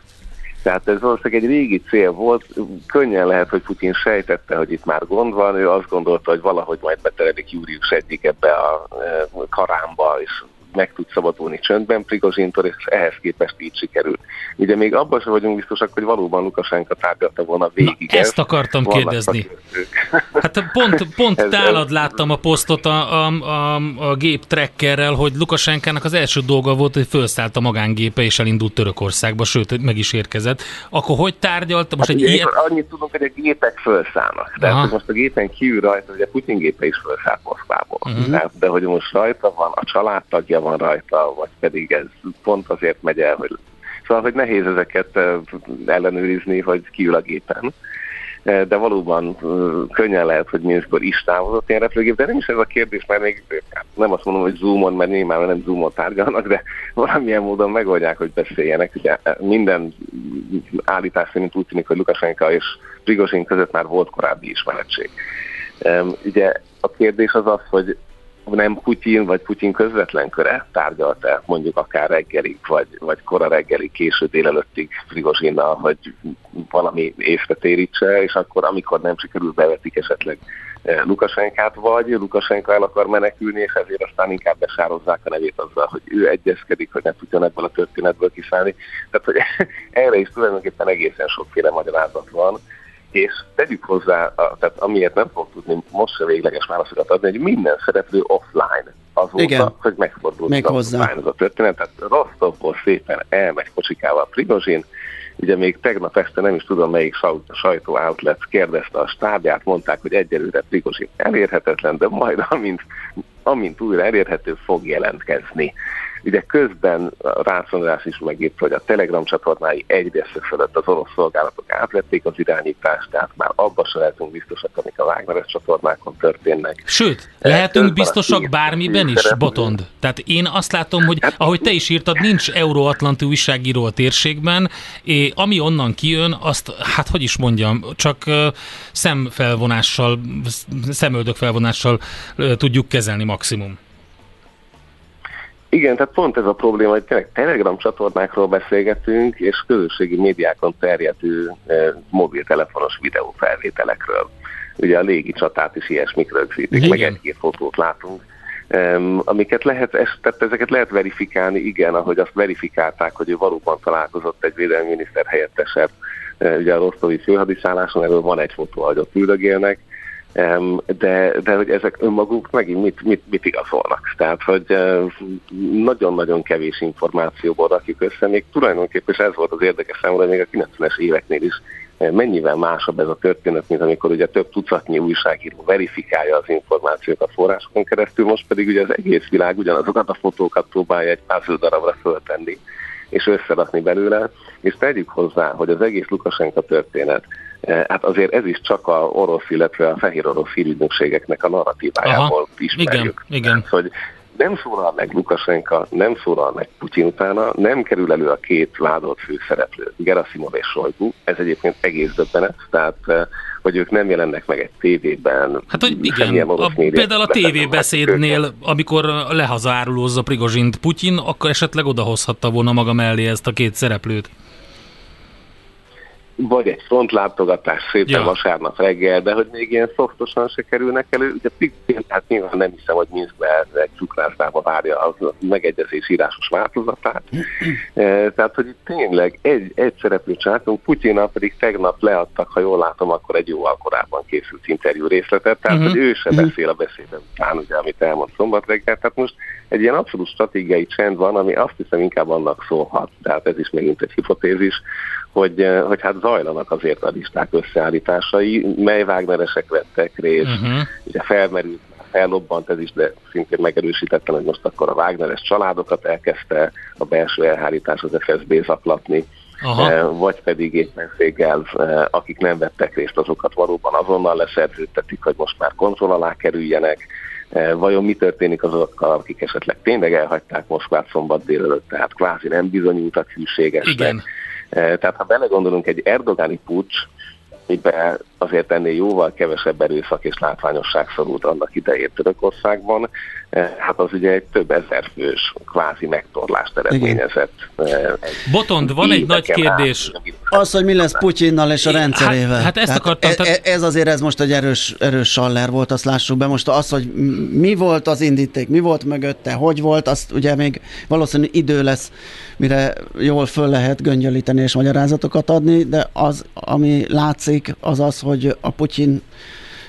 Tehát ez valószínűleg egy régi cél volt, könnyen lehet, hogy Putin sejtette, hogy itt már gond van, ő azt gondolta, hogy valahogy majd beteredik Júrius egyik ebbe a e, karámba, és meg tud szabadulni csöndben Prigozsintól, és ehhez képest így sikerült. Ugye még abban sem vagyunk biztosak, hogy valóban Lukasenka tárgyalta volna végig. Na, ezt akartam Vannak kérdezni. Hát pont, pont Ez- tálad láttam a posztot a, a, a, a gép trackerrel, hogy Lukasenkának az első dolga volt, hogy felszállt a magángépe és elindult Törökországba, sőt, meg is érkezett. Akkor hogy tárgyalta? Most Hát egy ugye ilyen... Annyit tudunk, hogy a gépek felszállnak. Tehát Aha. most a gépen kívül rajta, ugye Putin gépe is felszállt Moszkvából. Mhm. Uh-huh. Tehát, de hogy most rajta van, a családtagja van rajta, vagy pedig ez pont azért megy el, hogy Szóval, hogy nehéz ezeket ellenőrizni, hogy kiül a gépen. De valóban könnyen lehet, hogy Minskből is távozott ilyen repülőgép, de nem is ez a kérdés, mert még hát nem azt mondom, hogy Zoomon, mert nyilván nem Zoomon tárgyalnak, de valamilyen módon megoldják, hogy beszéljenek. Ugye minden állítás szerint úgy tűnik, hogy Lukasenka és Prigozsin között már volt korábbi ismeretség. Ugye a kérdés az az, hogy nem Putyin vagy Putyin közvetlen köre tárgyalt el mondjuk akár reggelig, vagy, vagy kora reggelig, késő délelőttig Prigozsinnal, hogy valami észre térítse, és akkor amikor nem sikerül bevetik esetleg eh, Lukasenkát, vagy Lukasenka el akar menekülni, és ezért aztán inkább besározzák a nevét azzal, hogy ő egyezkedik, hogy ne tudjon ebből a történetből kiszállni. Tehát, hogy erre is tulajdonképpen egészen sokféle magyarázat van, és tegyük hozzá, a- tehát amiért nem fog tudni most se végleges válaszokat adni, hogy minden szereplő offline azóta, Igen. hogy megfordult Még hozzá. offline az a történet. Tehát Rostovból szépen elmegy kocsikával Prigozsin, Ugye még tegnap este nem is tudom melyik saj- sajtó outlet kérdezte a stábját, mondták, hogy egyelőre Prigozsin elérhetetlen, de majd amint, amint újra elérhető fog jelentkezni. Ugye közben Rácz András is megírta, hogy a Telegram csatornái egyre fölött az orosz szolgálatok átvették az irányítást, tehát már abban se lehetünk biztosak, amik a Wagneres csatornákon történnek. Sőt, Eh, lehetünk biztosak bármiben is. Botond. Tehát én azt látom, hogy Hát- ahogy te is írtad, nincs euróatlanti újságíró a térségben, és ami onnan kijön, azt, hát hogy is mondjam, csak szemfelvonással, szemöldök felvonással tudjuk kezelni maximum. Igen, tehát pont ez a probléma, hogy tényleg Telegram csatornákról beszélgetünk, és közösségi médiákon terjedő eh, mobiltelefonos videófelvételekről. Ugye a légi csatát is ilyesmik rögzítik, Igen. meg egy-két fotót látunk. Um, amiket lehet, tehát ezeket lehet verifikálni, igen, ahogy azt verifikálták, hogy ő valóban találkozott egy védelmi miniszter helyettesebb, ugye a rosztovi főhadiszálláson, erről van egy fotó, ahogy ott üldögélnek, de, de hogy ezek önmaguk megint mit, mit, mit igazolnak. Tehát, hogy eh, nagyon-nagyon kevés információból rakjuk össze, még tulajdonképpen és ez volt az érdekes számomra, még a 90-es éveknél is eh, mennyivel másabb ez a történet, mint amikor ugye több tucatnyi újságíró verifikálja az információkat forrásokon keresztül, most pedig ugye az egész világ ugyanazokat a fotókat próbálja egy puzzle darabra föltenni és összerakni belőle, és tegyük hozzá, hogy az egész Lukasenka történet, hát azért ez is csak a orosz, illetve a fehér orosz hírügynökségeknek a narratívájából Aha, ismerjük. igen, igen. Hogy nem szólal meg Lukasenka, nem szólal meg Putyin utána, nem kerül elő a két vádolt főszereplő, Gerasimov és Sojgu, ez egyébként egész döbbenet, tehát eh, hogy ők nem jelennek meg egy tévében. Hát, hogy igen, a, például a tévébeszédnél, amikor lehazárulózza Prigozsint Putyin, akkor esetleg odahozhatta volna maga mellé ezt a két szereplőt. Vagy egy frontlátogatás szépen Ja. vasárnap reggel, de hogy még ilyen szoftosan se kerülnek elő. Ugye Pigén, hát nyilván nem hiszem, hogy Minskbe egy cukrászdába várja az megegyezés írásos változatát. E, Tehát, hogy itt tényleg egy, egy szereplő csátunk, Putyinnal pedig tegnap leadtak, ha jól látom, akkor egy jóval korábban készült interjú részletet, tehát, Mhm. hogy ő se beszél a beszédben után, ugye, amit elmond szombat reggel. Tehát most egy ilyen abszolút stratégiai csend van, ami azt hiszem inkább annak szólhat, tehát ez is megint egy hipotézis, hogy, eh, hogy hát zajlanak azért a listák összeállításai, mely Wagneresek vettek részt, Uh-huh. ugye felmerült már ellobbant ez is, de szintén megerősítettem, hogy most akkor a Wagneres családokat elkezdte a belső elhárítás az FSB zaklatni, Aha. vagy pedig éppenséggel, akik nem vettek részt, azokat valóban azonnal leszerződtetik, hogy most már kontroll alá kerüljenek, Vajon mi történik azokkal, akik esetleg tényleg elhagyták Moszkvát szombat délelőtt, tehát kvázi nem bizonyultak hűségesnek. Igen. Tehát ha belegondolunk egy erdogáni pucs, amiben azért ennél jóval kevesebb erőszak és látványosság szorult annak idején Törökországban, hát az ugye egy több ezer fős kvázi megtorlást eredményezett. Botond, van egy nagy kérdés. Az, hogy mi lesz Putyinnal és a rendszerével. Hát, hát ezt akartam. E, e, ez azért ez most egy erős, erős saller volt, azt lássuk be. Most az, hogy mi volt az indíték, mi volt mögötte, hogy volt, azt ugye még valószínű idő lesz, mire jól föl lehet göngyölíteni és magyarázatokat adni, de az, ami látszik, az az, hogy a Putyin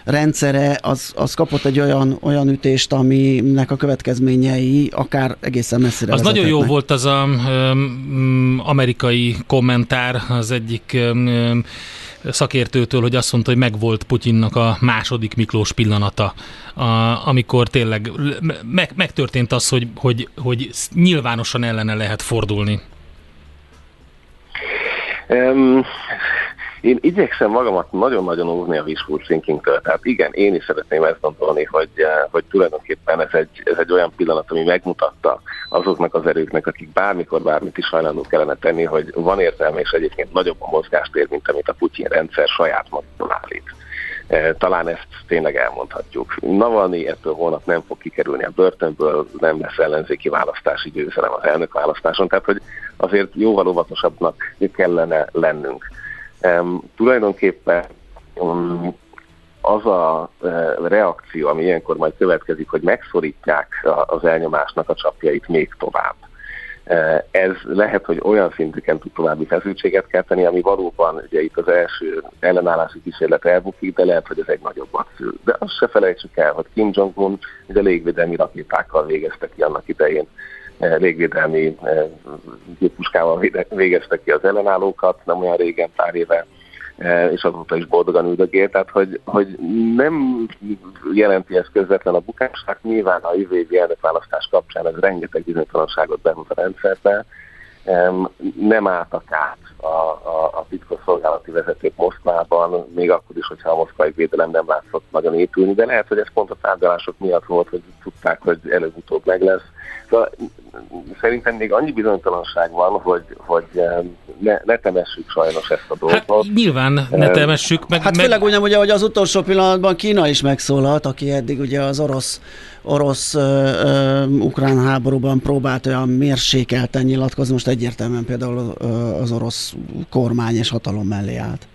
rendszere az, az kapott egy olyan, olyan ütést, aminek a következményei akár egészen messzire Az nagyon jó volt az a um, amerikai kommentár az egyik um, szakértőtől, hogy azt mondta, hogy megvolt Putyinnak a második Miklós pillanata, a, amikor tényleg meg, megtörtént az, hogy, hogy, hogy nyilvánosan ellene lehet fordulni. Um, én igyekszem magamat nagyon-nagyon óvni a wishful thinkingtől. Tehát igen, én is szeretném ezt gondolni, hogy, eh, hogy tulajdonképpen ez egy, ez egy olyan pillanat, ami megmutatta azoknak az erőknek, akik bármikor bármit is hajlandó kellene tenni, hogy van értelme, és egyébként nagyobb a mozgástér, mint amit a Putyin rendszer saját magától állít. Eh, talán ezt tényleg elmondhatjuk. Navalnyi ettől holnap nem fog kikerülni a börtönből, nem lesz ellenzéki választási győzelem az elnök választáson, tehát hogy azért jóval óvatosabbnak kellene lennünk Um, tulajdonképpen um, az a uh, reakció, ami ilyenkor majd következik, hogy megszorítják az elnyomásnak a csapjait még tovább. Uh, ez lehet, hogy olyan szintűken tud további feszültséget kelteni, ami valóban ugye itt az első ellenállási kísérlet elbukik, de lehet, hogy ez egy nagyobbat szül. De azt se felejtsük el, hogy Kim Jong-un ugye légvédelmi rakétákkal végezte ki annak idején légvédelmi eh, géppuskával végeztek ki az ellenállókat, nem olyan régen, pár éve, eh, és azóta is boldogan üldögél, tehát hogy, hogy nem jelenti ez közvetlen a bukását, nyilván a jövő évi elnökválasztás kapcsán ez rengeteg bizonytalanságot behoz a rendszerbe, nem álltak át a, a, a titkosszolgálati vezetők Moszkvában, még akkor is, hogyha a moszkvai védelem nem látszott nagyon épülni, de lehet, hogy ez pont a tárgyalások miatt volt, hogy tudták, hogy előbb-utóbb meg lesz. Szóval szerintem még annyi bizonytalanság van, hogy, hogy ne, ne temessük sajnos ezt a dolgot. Hát nyilván ne temessük. Meg, hát főleg úgy, ugye, hogy az utolsó pillanatban Kína is megszólalt, aki eddig ugye az orosz orosz-ukrán háborúban próbált olyan mérsékelten nyilatkozni, most egyértelműen például az orosz kormány és hatalom mellé állt.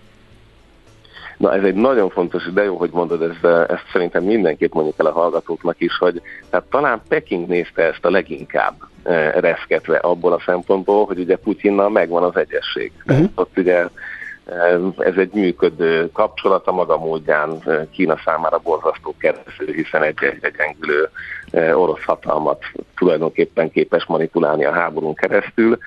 Na ez egy nagyon fontos, de jó, hogy mondod, ezt, ezt szerintem mindenképp mondjuk el a hallgatóknak is, hogy tehát talán Peking nézte ezt a leginkább e, reszketve abból a szempontból, hogy ugye Putyinnal megvan az egyesség. Uh-huh. Ott ugye ez egy működő kapcsolat, a maga módján Kína számára borzasztó keresztül, hiszen egy, egy, egy gyengülő orosz hatalmat tulajdonképpen képes manipulálni a háborún keresztül,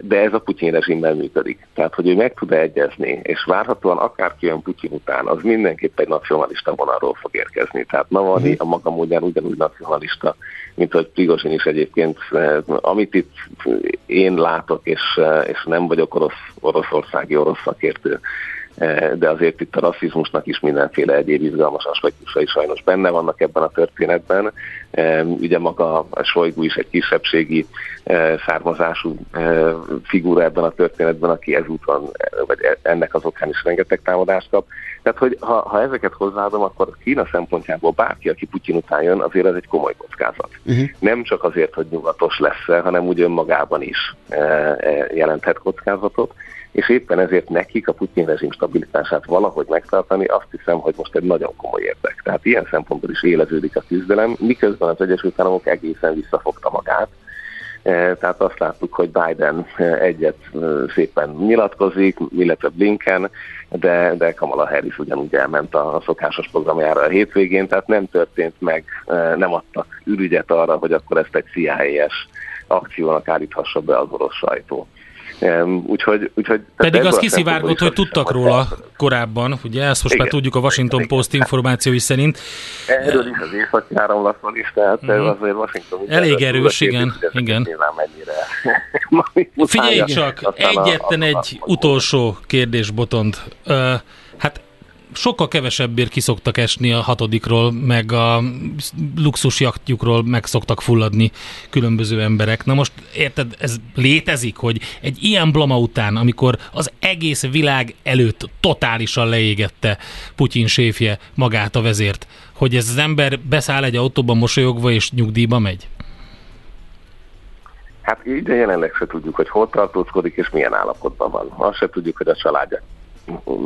de ez a Putyin rezsimmel működik. Tehát, hogy ő meg tud egyezni, és várhatóan akár jön Putyin után, az mindenképp egy nacionalista vonalról fog érkezni. Tehát Navalnyi mhm. a maga módján ugyanúgy nacionalista, mint hogy Prigozsin is egyébként, amit itt én látok, és, és nem vagyok orosz, oroszországi orosz szakértő, E, de azért itt a rasszizmusnak is mindenféle egyéb izgalmas aspektusai sajnos benne vannak ebben a történetben. E, ugye maga a Sojgu is egy kisebbségi e, származású figura ebben a történetben, aki ezúton, vagy ennek az okán is rengeteg támadást kap. Tehát, hogy ha, ha ezeket hozzáadom, akkor Kína szempontjából bárki, aki Putyin után jön, azért ez egy komoly kockázat. Uh-huh. Nem csak azért, hogy nyugatos lesz hanem úgy önmagában is jelenthet kockázatot és éppen ezért nekik a Putyin rezsim stabilitását valahogy megtartani, azt hiszem, hogy most egy nagyon komoly érdek. Tehát ilyen szempontból is éleződik a küzdelem, miközben az Egyesült Államok egészen visszafogta magát, e, tehát azt láttuk, hogy Biden e, egyet e, szépen nyilatkozik, illetve Blinken, de, de Kamala Harris ugyanúgy elment a szokásos programjára a hétvégén, tehát nem történt meg, nem adtak ürügyet arra, hogy akkor ezt egy CIA-es akciónak állíthassa be az orosz sajtó. Úgyhogy, úgyhogy Pedig az kiszivárgott, hogy tudtak róla korábban, ugye ezt most igen, már tudjuk a Washington igen, Post információi szerint. Erről is az északi áramlatban is, tehát uh-huh. azért Washington... Elég erős, igen. igen. Figyelj csak, egyetlen egy utolsó kérdés, Botond. Hát sokkal kevesebbért kiszoktak esni a hatodikról, meg a luxus jachtjukról meg szoktak fulladni különböző emberek. Na most érted, ez létezik, hogy egy ilyen blama után, amikor az egész világ előtt totálisan leégette Putyin séfje magát a vezért, hogy ez az ember beszáll egy autóba mosolyogva és nyugdíjba megy? Hát így de jelenleg se tudjuk, hogy hol tartózkodik és milyen állapotban van. Azt se tudjuk, hogy a családja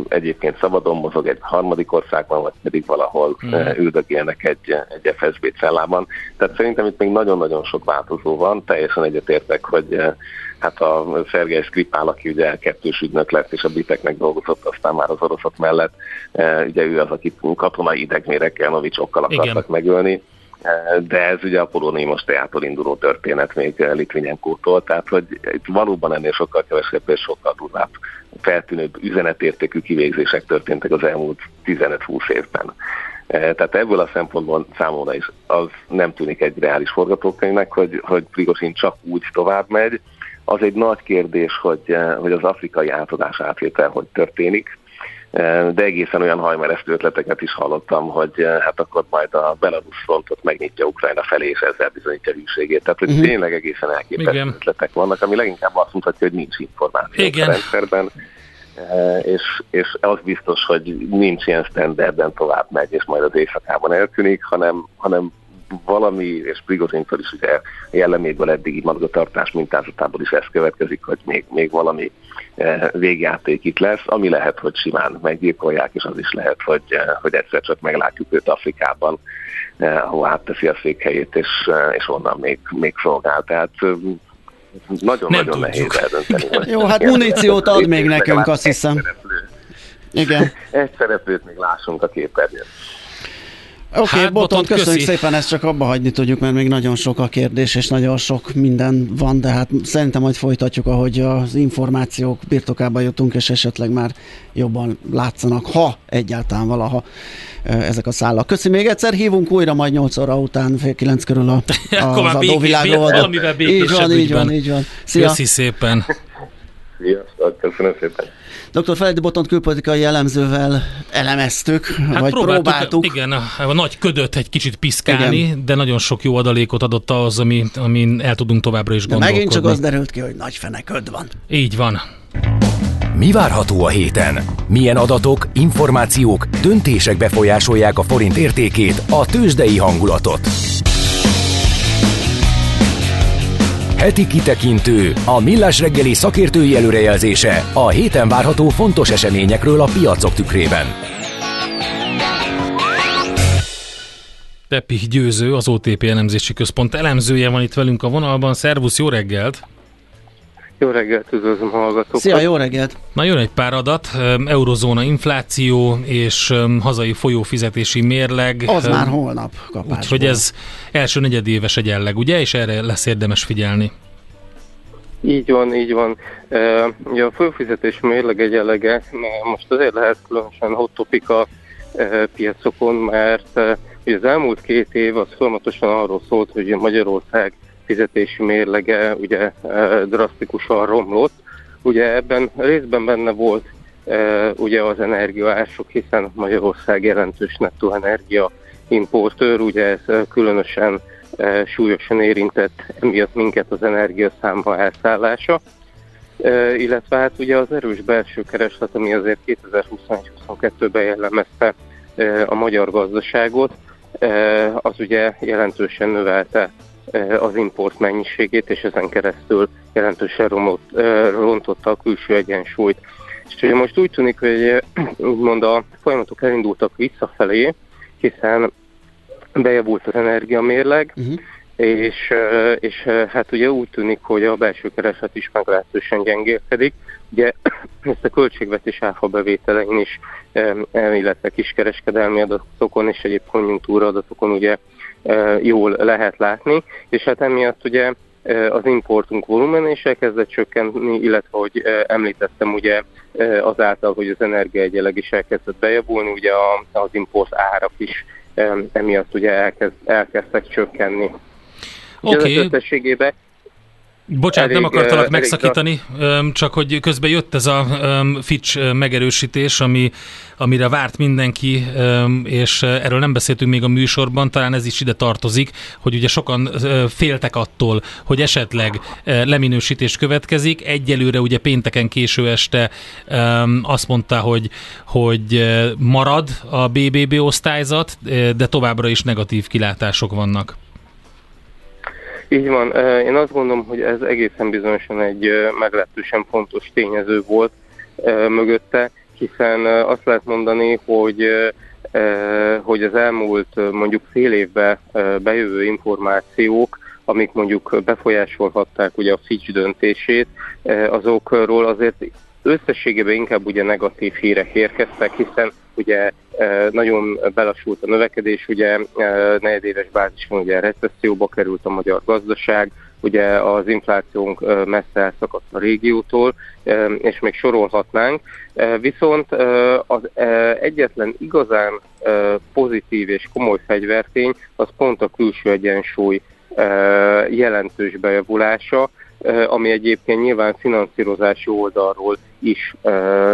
egyébként szabadon mozog egy harmadik országban, vagy pedig valahol mm. üldögélnek egy, egy FSB cellában. Tehát szerintem itt még nagyon-nagyon sok változó van. Teljesen egyetértek, hogy eh, hát a Szergei Skripál, aki ugye kettős ügynök lett, és a biteknek dolgozott aztán már az oroszok mellett, eh, ugye ő az, akit katonai idegmérekkel, novicsokkal akartak Igen. megölni de ez ugye a polóniumos teától induló történet még Litvinyenkótól, tehát hogy itt valóban ennél sokkal kevesebb és sokkal durvább feltűnőbb üzenetértékű kivégzések történtek az elmúlt 15-20 évben. Tehát ebből a szempontból számomra is az nem tűnik egy reális forgatókönyvnek, hogy, hogy Prigozsin csak úgy tovább megy. Az egy nagy kérdés, hogy, hogy az afrikai átadás átvétel hogy történik de egészen olyan hajmeresztő ötleteket is hallottam, hogy hát akkor majd a Belarus frontot megnyitja Ukrajna felé, és ezzel bizonyítja hűségét. Tehát, hogy uh-huh. tényleg egészen elképesztő Igen. ötletek vannak, ami leginkább azt mutatja, hogy nincs információ Igen. a rendszerben, és, és az biztos, hogy nincs ilyen standardben tovább megy, és majd az éjszakában eltűnik, hanem, hanem valami, és Prigozintól is ugye jelleméből eddigi magatartás mintázatából is ez következik, hogy még, még valami eh, végjáték itt lesz, ami lehet, hogy simán meggyilkolják, és az is lehet, hogy, eh, hogy egyszer csak meglátjuk őt Afrikában, eh, ahol átteszi a székhelyét, és, és onnan még, még szolgál. Tehát nagyon-nagyon nehéz eldönteni. Jó, hát muníciót ad még nekünk, azt hiszem. Igen. Egy szereplőt még lássunk a képernyőn. Oké, okay, hát, Boton, köszönjük köszi. szépen, ezt csak abba hagyni tudjuk, mert még nagyon sok a kérdés, és nagyon sok minden van, de hát szerintem majd folytatjuk, ahogy az információk birtokába jutunk, és esetleg már jobban látszanak, ha egyáltalán valaha ezek a szállak. Köszi még egyszer, hívunk újra majd 8 óra után, fél 9 körül a, az adóvilágról. Így van, így van, így van. Szia. Köszi szépen. Sziasztok, köszönöm szépen. Dr. Feledi Botont külpolitikai elemzővel elemeztük, hát vagy próbáltuk. próbáltuk. Igen, a, a nagy ködöt egy kicsit piszkálni, igen. de nagyon sok jó adalékot adott az, ami, amin el tudunk továbbra is de gondolkodni. megint csak az derült ki, hogy nagy feneköd van. Így van. Mi várható a héten? Milyen adatok, információk, döntések befolyásolják a forint értékét, a tőzsdei hangulatot? Heti kitekintő, a millás reggeli szakértői előrejelzése a héten várható fontos eseményekről a piacok tükrében. Pepi Győző, az OTP elemzési központ elemzője van itt velünk a vonalban. Szervusz, jó reggelt! Jó reggelt, üdvözlöm hallgatókat! Szia, jó reggelt! Na jön egy pár adat, eurozóna infláció és hazai folyófizetési mérleg. Az már holnap kapásból. Úgyhogy ez első negyedéves egyenleg, ugye? És erre lesz érdemes figyelni. Így van, így van. Uh, ugye a folyófizetési mérleg egyenlege most azért lehet különösen hot topic a uh, piacokon, mert uh, az elmúlt két év az folyamatosan arról szólt, hogy Magyarország fizetési mérlege ugye e, drasztikusan romlott. Ugye ebben részben benne volt e, ugye az energiaások, hiszen Magyarország jelentős nettó energia importőr, ugye ez e, különösen súlyosan érintett emiatt minket az energiaszámba elszállása, illetve hát ugye az erős belső kereslet, ami azért 2021-22-ben jellemezte a magyar gazdaságot, az ugye jelentősen növelte az import mennyiségét, és ezen keresztül jelentősen romott, eh, rontotta a külső egyensúlyt. És ugye most úgy tűnik, hogy eh, úgymond a folyamatok elindultak visszafelé, hiszen bejavult az energiamérleg, uh-huh. és, és hát ugye úgy tűnik, hogy a belső kereslet is meglehetősen gyengélkedik. Ugye ezt a költségvetés áfa bevételein is, illetve kiskereskedelmi adatokon és egyéb konjunktúra adatokon ugye jól lehet látni, és hát emiatt ugye az importunk volumen is elkezdett csökkenni, illetve, hogy említettem, ugye azáltal, hogy az energiaegyeleg is elkezdett bejavulni, ugye az import árak is emiatt ugye elkezd, elkezdtek csökkenni. Okay. Bocsánat, elég, nem akartalak megszakítani, elég... csak hogy közben jött ez a Fitch megerősítés, ami, amire várt mindenki, és erről nem beszéltünk még a műsorban, talán ez is ide tartozik, hogy ugye sokan féltek attól, hogy esetleg leminősítés következik. Egyelőre ugye pénteken késő este azt mondta, hogy, hogy marad a BBB osztályzat, de továbbra is negatív kilátások vannak. Így van. Én azt gondolom, hogy ez egészen bizonyosan egy meglehetősen fontos tényező volt mögötte, hiszen azt lehet mondani, hogy hogy az elmúlt mondjuk fél évben bejövő információk, amik mondjuk befolyásolhatták ugye a Fitch döntését, azokról azért összességében inkább ugye negatív hírek érkeztek, hiszen ugye e, nagyon belassult a növekedés, ugye e, negyedéves bázison ugye recesszióba került a magyar gazdaság, ugye az inflációnk e, messze elszakadt a régiótól, és még sorolhatnánk. Viszont az egyetlen igazán pozitív és komoly fegyvertény az pont a külső egyensúly jelentős bejavulása, ami egyébként nyilván finanszírozási oldalról is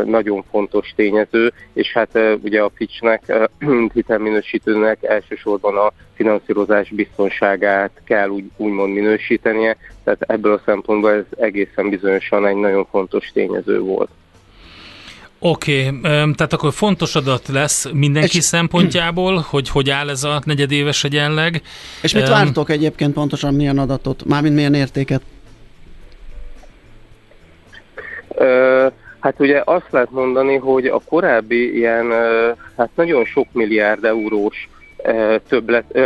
nagyon fontos tényező, és hát ugye a Fitchnek, hitelminősítőnek elsősorban a finanszírozás biztonságát kell úgy, úgymond minősítenie, tehát ebből a szempontból ez egészen bizonyosan egy nagyon fontos tényező volt. Oké, okay, tehát akkor fontos adat lesz mindenki és, szempontjából, hogy hogy áll ez a negyedéves egyenleg. És mit vártok egyébként pontosan milyen adatot, mármint milyen értéket? Hát ugye azt lehet mondani, hogy a korábbi ilyen hát nagyon sok milliárd eurós többlet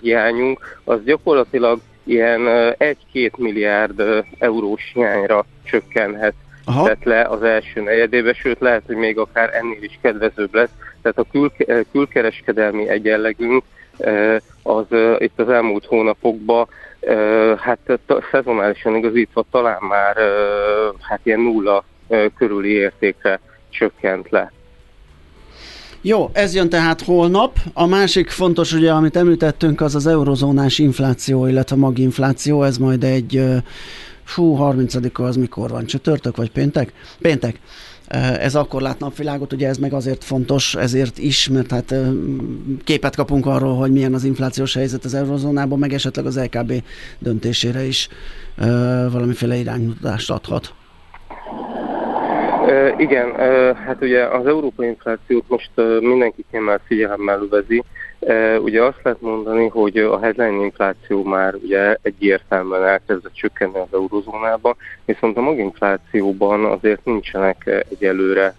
hiányunk, az gyakorlatilag ilyen 1-2 milliárd eurós hiányra csökkenhet Aha. le az első negyedébe, sőt lehet, hogy még akár ennél is kedvezőbb lesz. Tehát a kül- külkereskedelmi egyenlegünk az itt az elmúlt hónapokban hát szezonálisan igazítva talán már hát ilyen nulla körüli értékre csökkent le. Jó, ez jön tehát holnap. A másik fontos, ugye, amit említettünk, az az eurozónás infláció, illetve maginfláció, ez majd egy fú, 30 az mikor van? Csütörtök vagy péntek? Péntek. Ez akkor lát napvilágot, ugye ez meg azért fontos, ezért is, mert hát képet kapunk arról, hogy milyen az inflációs helyzet az eurozónában, meg esetleg az LKB döntésére is valamiféle iránymutatást adhat. Igen, hát ugye az európai inflációt most mindenki kiemelt figyelemmel övezi. Ugye azt lehet mondani, hogy a headline infláció már ugye egyértelműen elkezdett csökkenni az eurozónában, viszont a maginflációban azért nincsenek egyelőre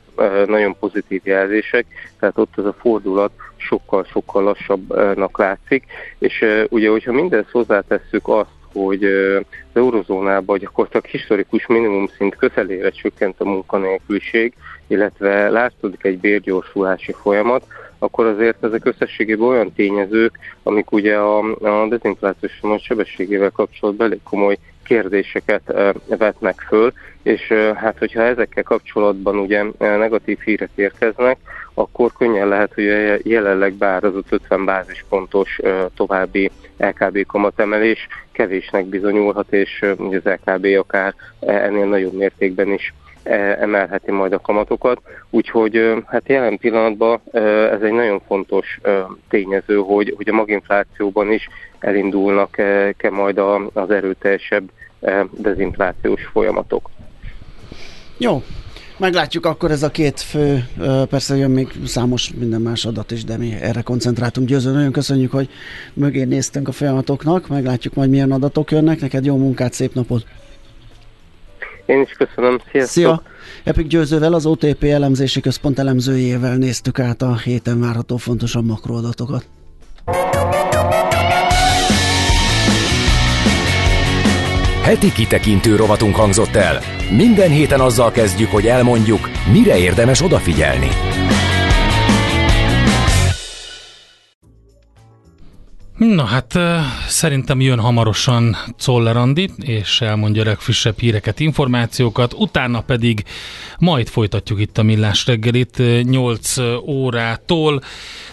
nagyon pozitív jelzések, tehát ott ez a fordulat sokkal-sokkal lassabbnak látszik, és ugye, hogyha mindezt hozzátesszük azt, hogy az eurozónában gyakorlatilag historikus minimum szint közelére csökkent a munkanélküliség, illetve látszódik egy bérgyorsulási folyamat, akkor azért ezek összességében olyan tényezők, amik ugye a, a dezinflációs sebességével kapcsolatban elég komoly kérdéseket vetnek föl, és hát hogyha ezekkel kapcsolatban ugye negatív hírek érkeznek, akkor könnyen lehet, hogy jelenleg beárazott 50 bázispontos további LKB kamatemelés kevésnek bizonyulhat, és az LKB akár ennél nagyobb mértékben is emelheti majd a kamatokat. Úgyhogy hát jelen pillanatban ez egy nagyon fontos tényező, hogy, hogy a maginflációban is elindulnak-e majd az erőteljesebb dezinflációs folyamatok. Jó, Meglátjuk akkor ez a két fő, persze jön még számos minden más adat is, de mi erre koncentráltunk. Győző, nagyon köszönjük, hogy mögé néztünk a folyamatoknak, meglátjuk majd milyen adatok jönnek. Neked jó munkát, szép napot! Én is köszönöm, sziasztok! Szia! Epik Győzővel, az OTP elemzési központ elemzőjével néztük át a héten várható fontosabb makroadatokat. Heti kitekintő rovatunk hangzott el. Minden héten azzal kezdjük, hogy elmondjuk, mire érdemes odafigyelni. Na hát szerintem jön hamarosan Czoller Andi, és elmondja legfrissebb híreket, információkat, utána pedig majd folytatjuk itt a Millás reggelit 8 órától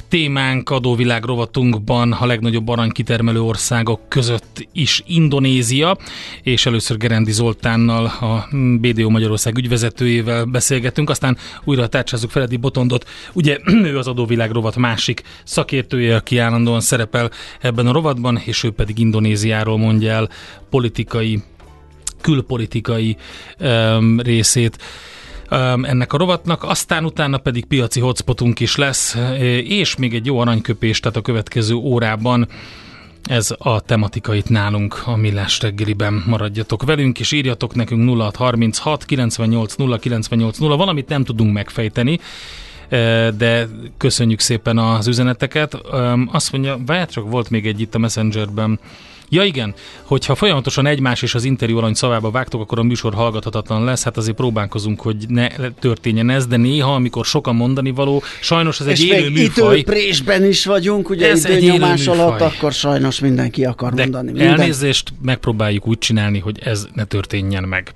témánk adóvilág rovatunkban a legnagyobb aranykitermelő országok között is Indonézia, és először Gerendi Zoltánnal, a BDO Magyarország ügyvezetőjével beszélgetünk, aztán újra tárcsázzuk Feledi Botondot. Ugye ő az adóvilág rovat másik szakértője, aki állandóan szerepel ebben a rovatban, és ő pedig Indonéziáról mondja el politikai külpolitikai um, részét ennek a rovatnak, aztán utána pedig piaci hotspotunk is lesz, és még egy jó aranyköpés, tehát a következő órában ez a tematika itt nálunk a Millás reggeliben. Maradjatok velünk, és írjatok nekünk 0636 98 0 98 0, valamit nem tudunk megfejteni, de köszönjük szépen az üzeneteket. Azt mondja, várjátok, volt még egy itt a Messengerben, Ja igen, hogyha folyamatosan egymás és az interjú alany szavába vágtok, akkor a műsor hallgathatatlan lesz. Hát azért próbálkozunk, hogy ne történjen ez, de néha, amikor sokan mondani való, sajnos ez egy és élő műfaj. És is vagyunk, ugye ez egy nyomás alatt, akkor sajnos mindenki akar de mondani. Minden. elnézést megpróbáljuk úgy csinálni, hogy ez ne történjen meg.